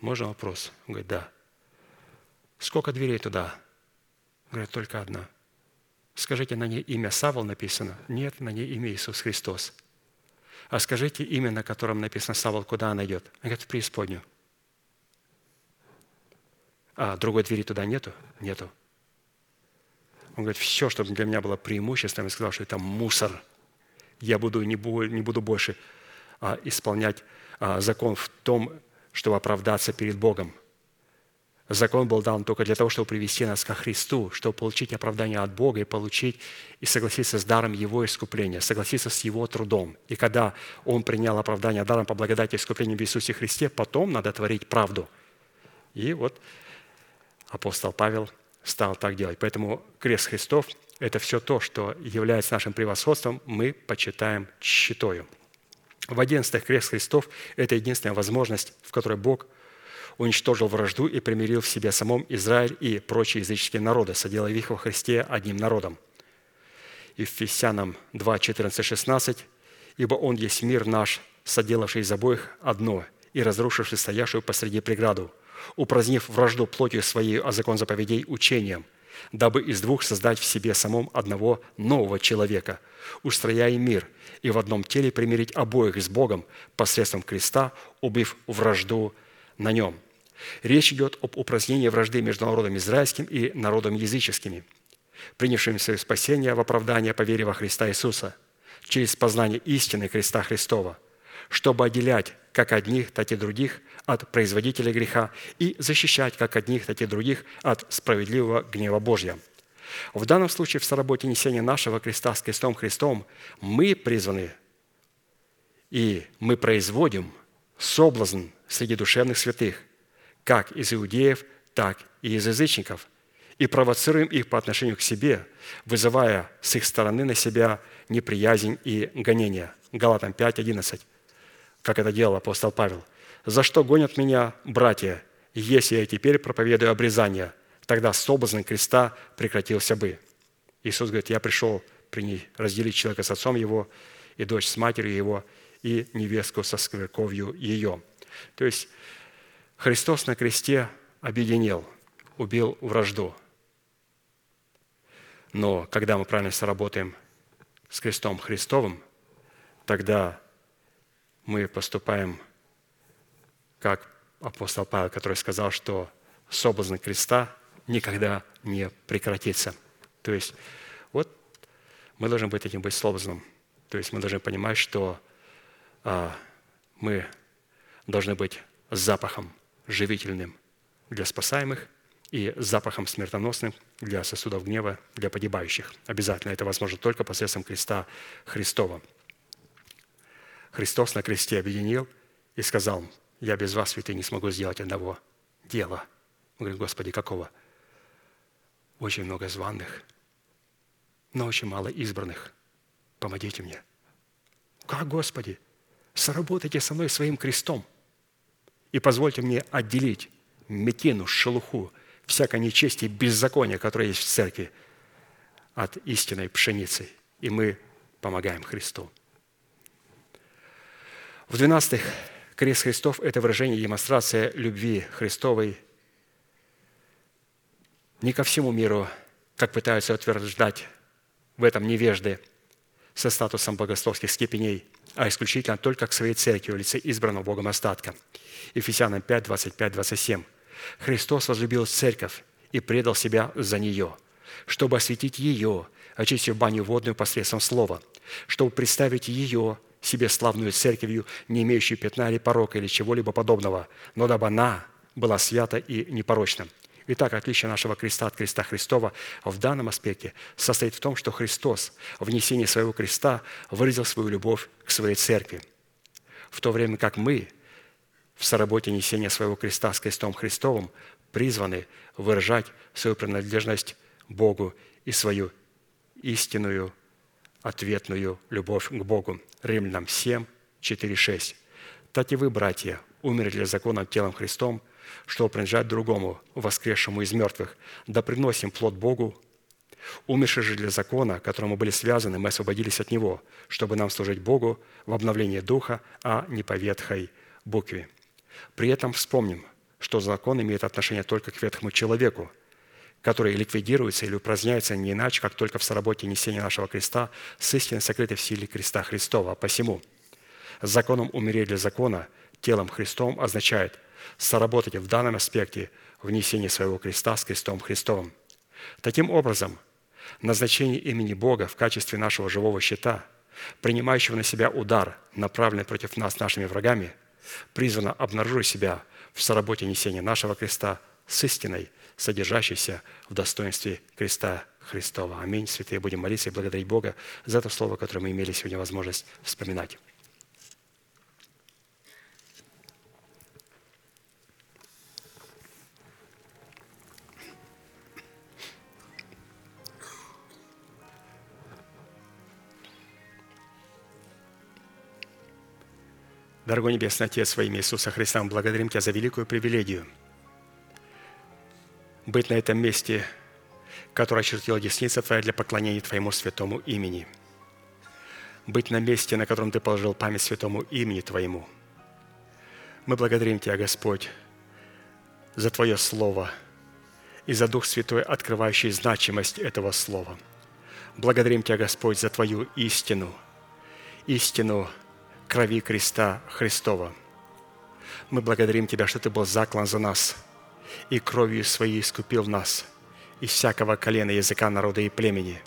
Можно вопрос? Он говорит, да. Сколько дверей туда? Говорит, только одна. Скажите, на ней имя Савол написано? Нет, на ней имя Иисус Христос. А скажите имя, на котором написано Савол, куда она идет? Он говорит, в преисподнюю. А другой двери туда нету? Нету. Он говорит, все, что для меня было преимуществом, я сказал, что это мусор. Я буду, не, буду, не буду больше а, исполнять а, закон в том, чтобы оправдаться перед Богом. Закон был дан только для того, чтобы привести нас ко Христу, чтобы получить оправдание от Бога и получить и согласиться с даром Его искупления, согласиться с Его трудом. И когда Он принял оправдание даром по благодати искупления в Иисусе Христе, потом надо творить правду. И вот апостол Павел – стал так делать. Поэтому крест Христов – это все то, что является нашим превосходством, мы почитаем щитою. В одиннадцатых крест Христов – это единственная возможность, в которой Бог уничтожил вражду и примирил в себе самом Израиль и прочие языческие народы, соделав их во Христе одним народом. Ефесянам 2, 14, 16 «Ибо Он есть мир наш, соделавший из обоих одно и разрушивший стоящую посреди преграду, упразднив вражду плотью своей, а закон заповедей учением, дабы из двух создать в себе самом одного нового человека, устрояя мир и в одном теле примирить обоих с Богом посредством креста, убив вражду на нем». Речь идет об упразднении вражды между народом израильским и народом языческими, принявшим свое спасение в оправдание по вере во Христа Иисуса через познание истины креста Христова. чтобы отделять как одних, так и других от производителя греха и защищать как одних, так и других от справедливого гнева Божьего. В данном случае в соработе несения нашего креста с крестом Христом мы призваны и мы производим соблазн среди душевных святых, как из иудеев, так и из язычников, и провоцируем их по отношению к себе, вызывая с их стороны на себя неприязнь и гонение. Галатам 5, 11. Как это делал апостол Павел. «За что гонят меня, братья, если я теперь проповедую обрезание? Тогда соблазн креста прекратился бы». Иисус говорит, «Я пришел разделить человека с отцом его, и дочь с матерью его, и невестку со скверковью ее». То есть Христос на кресте объединил, убил вражду. Но когда мы правильно сработаем с крестом Христовым, тогда мы поступаем как апостол Павел, который сказал, что соблазн креста никогда не прекратится. То есть вот мы должны быть этим быть соблазном. То есть мы должны понимать, что мы должны быть запахом живительным для спасаемых и запахом смертоносным для сосудов гнева, для погибающих. Обязательно это возможно только посредством креста Христова. Христос на кресте объединил и сказал, я без вас, святые, не смогу сделать одного дела. Мы говорим, Господи, какого? Очень много званных, но очень мало избранных. Помогите мне. Как, Господи? Сработайте со мной своим крестом и позвольте мне отделить метину, шелуху, всякой нечести и беззакония, которое есть в церкви, от истинной пшеницы. И мы помогаем Христу. В 12 крест Христов – это выражение демонстрация любви Христовой не ко всему миру, как пытаются утверждать в этом невежды со статусом богословских степеней, а исключительно только к своей церкви в лице избранного Богом остатка. Ефесянам 5, 25, 27. Христос возлюбил церковь и предал себя за нее, чтобы осветить ее, очистив баню водную посредством слова, чтобы представить ее себе славную церковью, не имеющую пятна или порока или чего-либо подобного, но дабы она была свята и непорочна. Итак, отличие нашего креста от креста Христова в данном аспекте состоит в том, что Христос в несении своего креста выразил свою любовь к своей церкви, в то время как мы в соработе несения своего креста с крестом Христовым призваны выражать свою принадлежность Богу и свою истинную ответную любовь к Богу. Римлянам 7, 4, 6. «Так и вы, братья, умерли для закона телом Христом, чтобы принадлежать другому, воскресшему из мертвых, да приносим плод Богу. Умершие же для закона, которому были связаны, мы освободились от него, чтобы нам служить Богу в обновлении духа, а не по ветхой букве. При этом вспомним, что закон имеет отношение только к ветхому человеку – которые ликвидируются или упраздняются не иначе, как только в соработе несения нашего креста с истиной, сокрытой в силе креста Христова. Посему законом умереть для закона, телом Христом означает соработать в данном аспекте внесение своего креста с крестом Христовым. Таким образом, назначение имени Бога в качестве нашего живого щита, принимающего на себя удар, направленный против нас нашими врагами, призвано обнаружить себя в соработе несения нашего креста с истиной – содержащийся в достоинстве креста Христова. Аминь. Святые, будем молиться и благодарить Бога за это слово, которое мы имели сегодня возможность вспоминать. Дорогой Небесный Отец, во имя Иисуса Христа, мы благодарим Тебя за великую привилегию – быть на этом месте, которое очертила десница Твоя для поклонения Твоему святому имени. Быть на месте, на котором Ты положил память святому имени Твоему. Мы благодарим Тебя, Господь, за Твое Слово и за Дух Святой, открывающий значимость этого Слова. Благодарим Тебя, Господь, за Твою истину, истину крови креста Христова. Мы благодарим Тебя, что Ты был заклан за нас – и кровью Своей искупил нас из всякого колена, языка, народа и племени,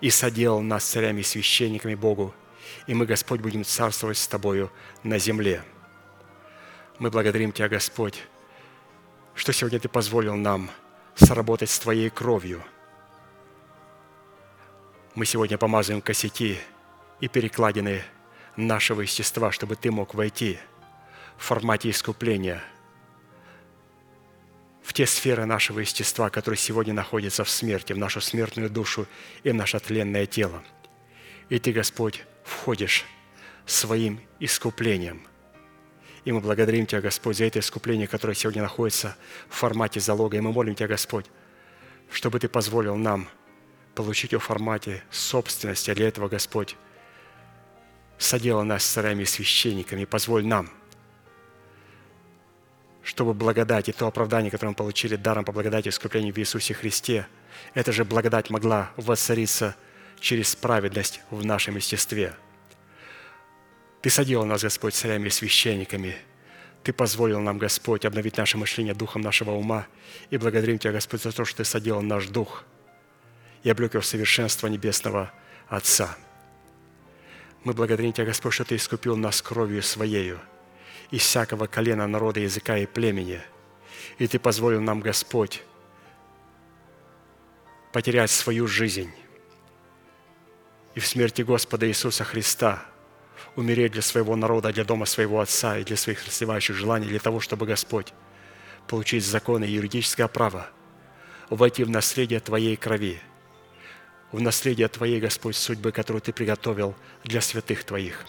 и соделал нас царями и священниками Богу, и мы, Господь, будем царствовать с Тобою на земле. Мы благодарим Тебя, Господь, что сегодня Ты позволил нам сработать с Твоей кровью. Мы сегодня помазываем косяки и перекладины нашего естества, чтобы Ты мог войти в формате искупления в те сферы нашего естества, которые сегодня находятся в смерти, в нашу смертную душу и в наше тленное тело. И Ты, Господь, входишь своим искуплением. И мы благодарим Тебя, Господь, за это искупление, которое сегодня находится в формате залога. И мы молим Тебя, Господь, чтобы Ты позволил нам получить его в формате собственности. А для этого, Господь, содела нас царями и священниками. Позволь нам, чтобы благодать и то оправдание, которое мы получили даром по благодати и искуплению в Иисусе Христе, эта же благодать могла воцариться через праведность в нашем естестве. Ты соделал нас, Господь, царями и священниками. Ты позволил нам, Господь, обновить наше мышление духом нашего ума. И благодарим Тебя, Господь, за то, что Ты соделал наш дух и облек его в совершенство Небесного Отца. Мы благодарим Тебя, Господь, что Ты искупил нас кровью Своею из всякого колена, народа, языка и племени. И Ты позволил нам, Господь, потерять свою жизнь и в смерти Господа Иисуса Христа умереть для своего народа, для дома своего Отца и для своих сливающих желаний, для того, чтобы Господь получить законы и юридическое право войти в наследие Твоей крови, в наследие Твоей, Господь, судьбы, которую Ты приготовил для святых Твоих.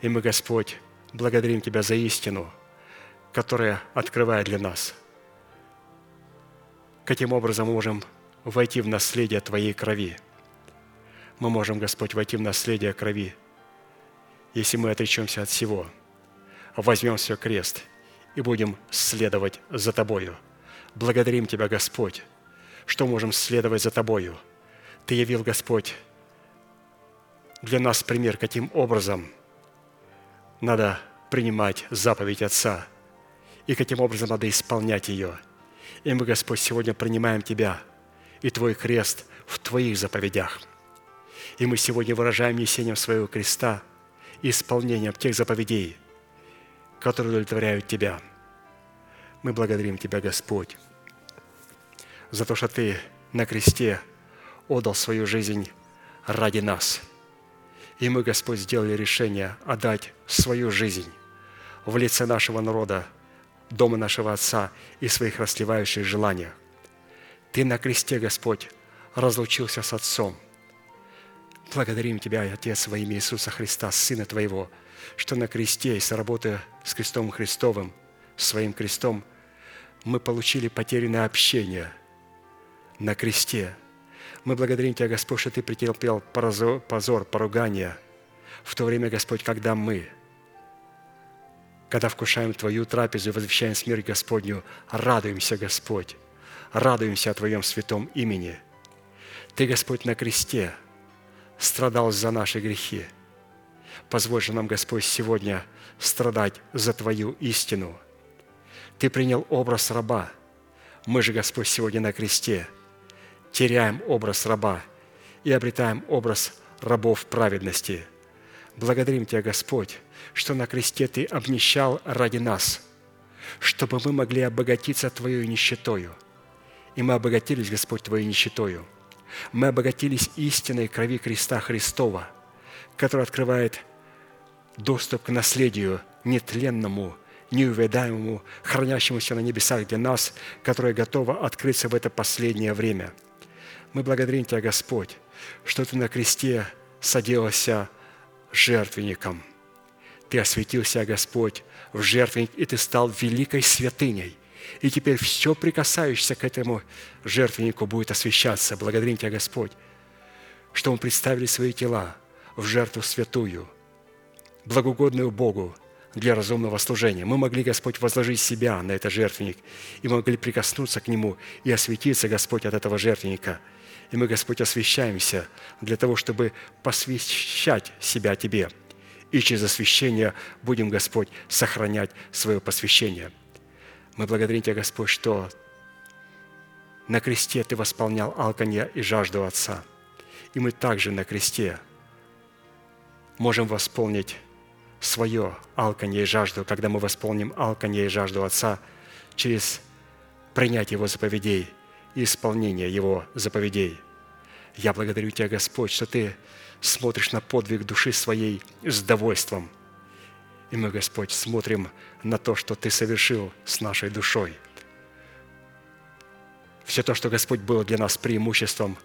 И мы, Господь, благодарим Тебя за истину, которая открывает для нас. Каким образом мы можем войти в наследие Твоей крови – мы можем, Господь, войти в наследие крови, если мы отречемся от всего, возьмем все крест и будем следовать за Тобою. Благодарим Тебя, Господь, что можем следовать за Тобою. Ты явил, Господь, для нас пример, каким образом надо принимать заповедь Отца и каким образом надо исполнять ее. И мы, Господь, сегодня принимаем Тебя и Твой крест в Твоих заповедях – и мы сегодня выражаем несением своего креста и исполнением тех заповедей, которые удовлетворяют Тебя. Мы благодарим Тебя, Господь, за то, что Ты на кресте отдал свою жизнь ради нас. И мы, Господь, сделали решение отдать свою жизнь в лице нашего народа, дома нашего Отца и своих расливающих желаниях. Ты на кресте, Господь, разлучился с Отцом – Благодарим Тебя, Отец, во имя Иисуса Христа, Сына Твоего, что на кресте и сработая с крестом Христовым, своим крестом, мы получили потерянное общение на кресте. Мы благодарим Тебя, Господь, что Ты претерпел позор, поругание в то время, Господь, когда мы, когда вкушаем Твою трапезу и возвещаем смерть Господню, радуемся, Господь, радуемся о Твоем святом имени. Ты, Господь, на кресте – страдал за наши грехи. Позволь же нам, Господь, сегодня страдать за Твою истину. Ты принял образ раба. Мы же, Господь, сегодня на кресте теряем образ раба и обретаем образ рабов праведности. Благодарим Тебя, Господь, что на кресте Ты обнищал ради нас, чтобы мы могли обогатиться Твоей нищетою. И мы обогатились, Господь, Твоей нищетою – мы обогатились истиной крови креста Христова, которая открывает доступ к наследию нетленному, неувядаемому, хранящемуся на небесах для нас, которое готово открыться в это последнее время. Мы благодарим Тебя, Господь, что Ты на кресте соделался жертвенником. Ты осветился, Господь, в жертвенник, и Ты стал великой святыней. И теперь все, прикасающееся к этому жертвеннику, будет освящаться. Благодарим Тебя, Господь, что мы представили свои тела в жертву святую, благоугодную Богу для разумного служения. Мы могли, Господь, возложить себя на этот жертвенник, и могли прикоснуться к нему и осветиться, Господь, от этого жертвенника. И мы, Господь, освящаемся для того, чтобы посвящать себя Тебе. И через освящение будем, Господь, сохранять свое посвящение – мы благодарим Тебя, Господь, что на кресте Ты восполнял алканье и жажду Отца. И мы также на кресте можем восполнить свое алканье и жажду, когда мы восполним алканье и жажду Отца через принятие Его заповедей и исполнение Его заповедей. Я благодарю Тебя, Господь, что Ты смотришь на подвиг души своей с довольством. И мы, Господь, смотрим на то, что Ты совершил с нашей душой. Все то, что, Господь, было для нас преимуществом,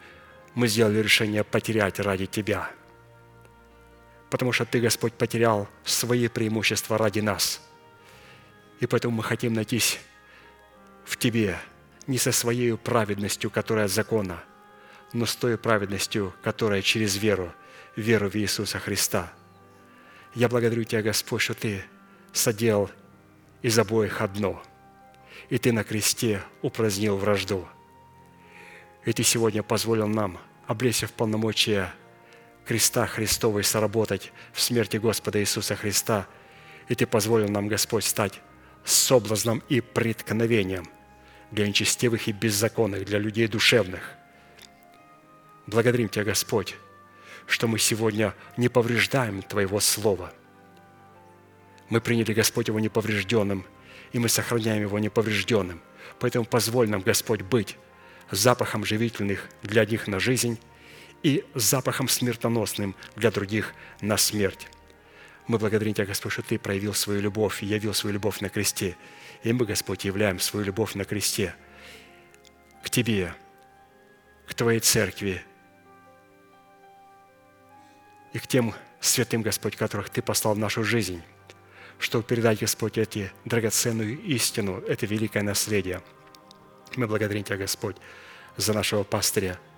мы сделали решение потерять ради Тебя – потому что Ты, Господь, потерял свои преимущества ради нас. И поэтому мы хотим найтись в Тебе не со своей праведностью, которая от закона, но с той праведностью, которая через веру, веру в Иисуса Христа. Я благодарю Тебя, Господь, что Ты соделал из обоих одно, и Ты на кресте упразднил вражду. И Ты сегодня позволил нам, облечься в полномочия креста Христовой соработать в смерти Господа Иисуса Христа. И Ты позволил нам, Господь, стать соблазном и преткновением для нечестивых и беззаконных, для людей душевных. Благодарим Тебя, Господь, что мы сегодня не повреждаем Твоего Слова. Мы приняли, Господь, Его неповрежденным, и мы сохраняем Его неповрежденным. Поэтому позволь нам, Господь, быть запахом живительных для них на жизнь и запахом смертоносным для других на смерть. Мы благодарим Тебя, Господь, что Ты проявил свою любовь и явил свою любовь на кресте. И мы, Господь, являем свою любовь на кресте к Тебе, к Твоей церкви и к тем святым, Господь, которых Ты послал в нашу жизнь, чтобы передать, Господь, эти драгоценную истину, это великое наследие. Мы благодарим Тебя, Господь, за нашего пастыря –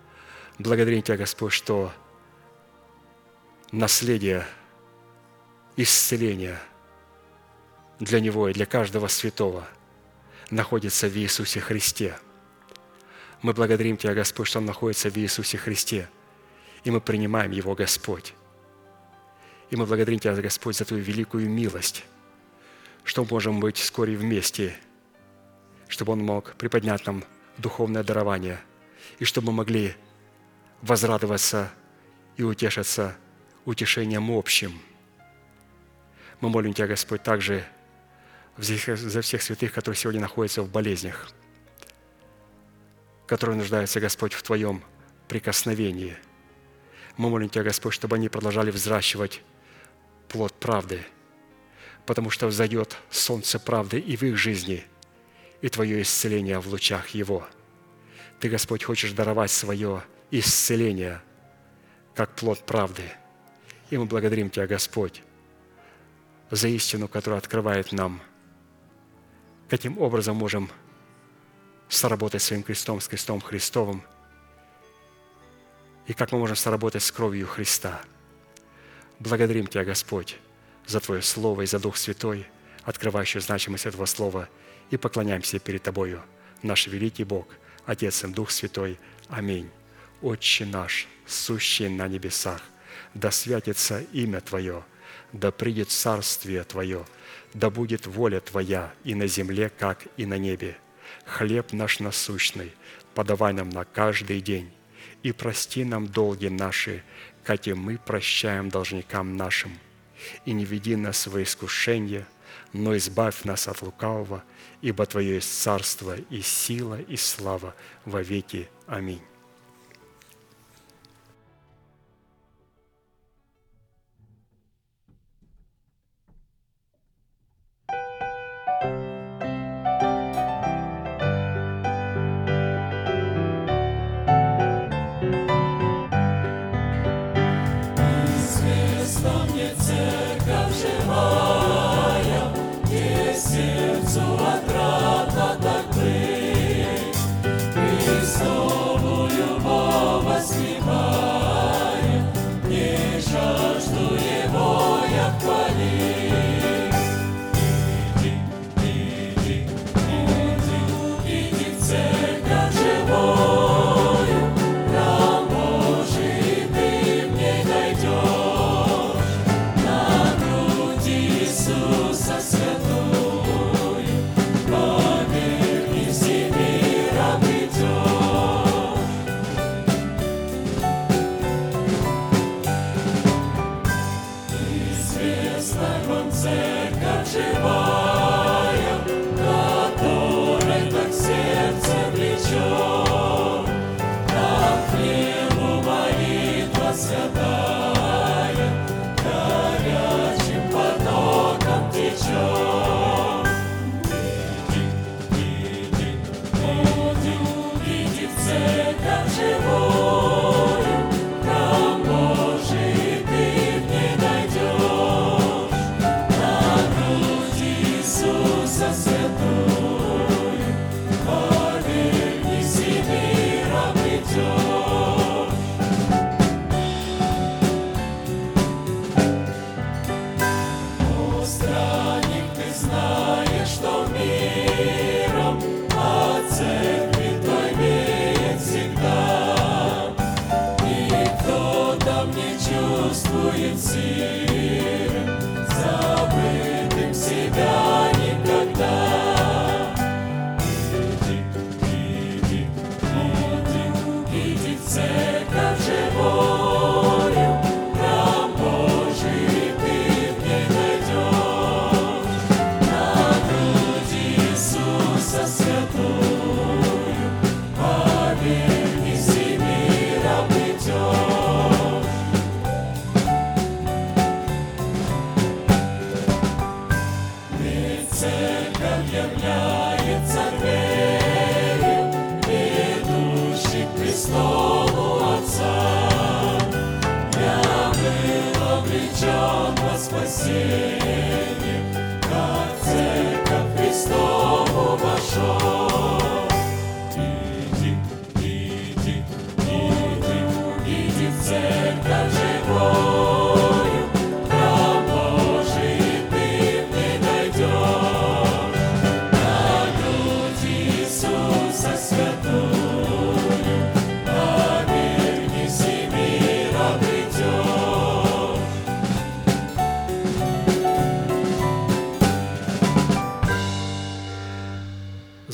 Благодарим Тебя, Господь, что наследие исцеления для Него и для каждого святого находится в Иисусе Христе. Мы благодарим Тебя, Господь, что Он находится в Иисусе Христе, и мы принимаем Его, Господь. И мы благодарим Тебя, Господь, за Твою великую милость, что мы можем быть вскоре вместе, чтобы Он мог приподнять нам духовное дарование, и чтобы мы могли возрадоваться и утешиться утешением общим. Мы молим Тебя, Господь, также за всех святых, которые сегодня находятся в болезнях, которые нуждаются, Господь, в Твоем прикосновении. Мы молим Тебя, Господь, чтобы они продолжали взращивать плод правды, потому что взойдет солнце правды и в их жизни, и Твое исцеление в лучах Его. Ты, Господь, хочешь даровать свое исцеления, как плод правды. И мы благодарим Тебя, Господь, за истину, которая открывает нам, каким образом можем соработать своим крестом, с крестом Христовым, и как мы можем соработать с кровью Христа. Благодарим Тебя, Господь, за Твое Слово и за Дух Святой, открывающий значимость этого Слова, и поклоняемся перед Тобою, наш великий Бог, Отец и Дух Святой. Аминь. Отче наш, сущий на небесах, да святится имя Твое, да придет царствие Твое, да будет воля Твоя и на земле, как и на небе. Хлеб наш насущный подавай нам на каждый день, и прости нам долги наши, как и мы прощаем должникам нашим. И не веди нас в искушение, но избавь нас от лукавого, ибо Твое есть царство и сила и слава во веки. Аминь.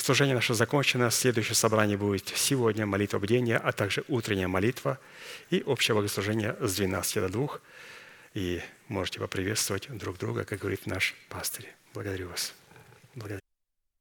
Служение наше закончено. Следующее собрание будет сегодня, молитва бдения, а также утренняя молитва и общее богослужение с 12 до 2. И можете поприветствовать друг друга, как говорит наш пастырь. Благодарю вас. Благодарю.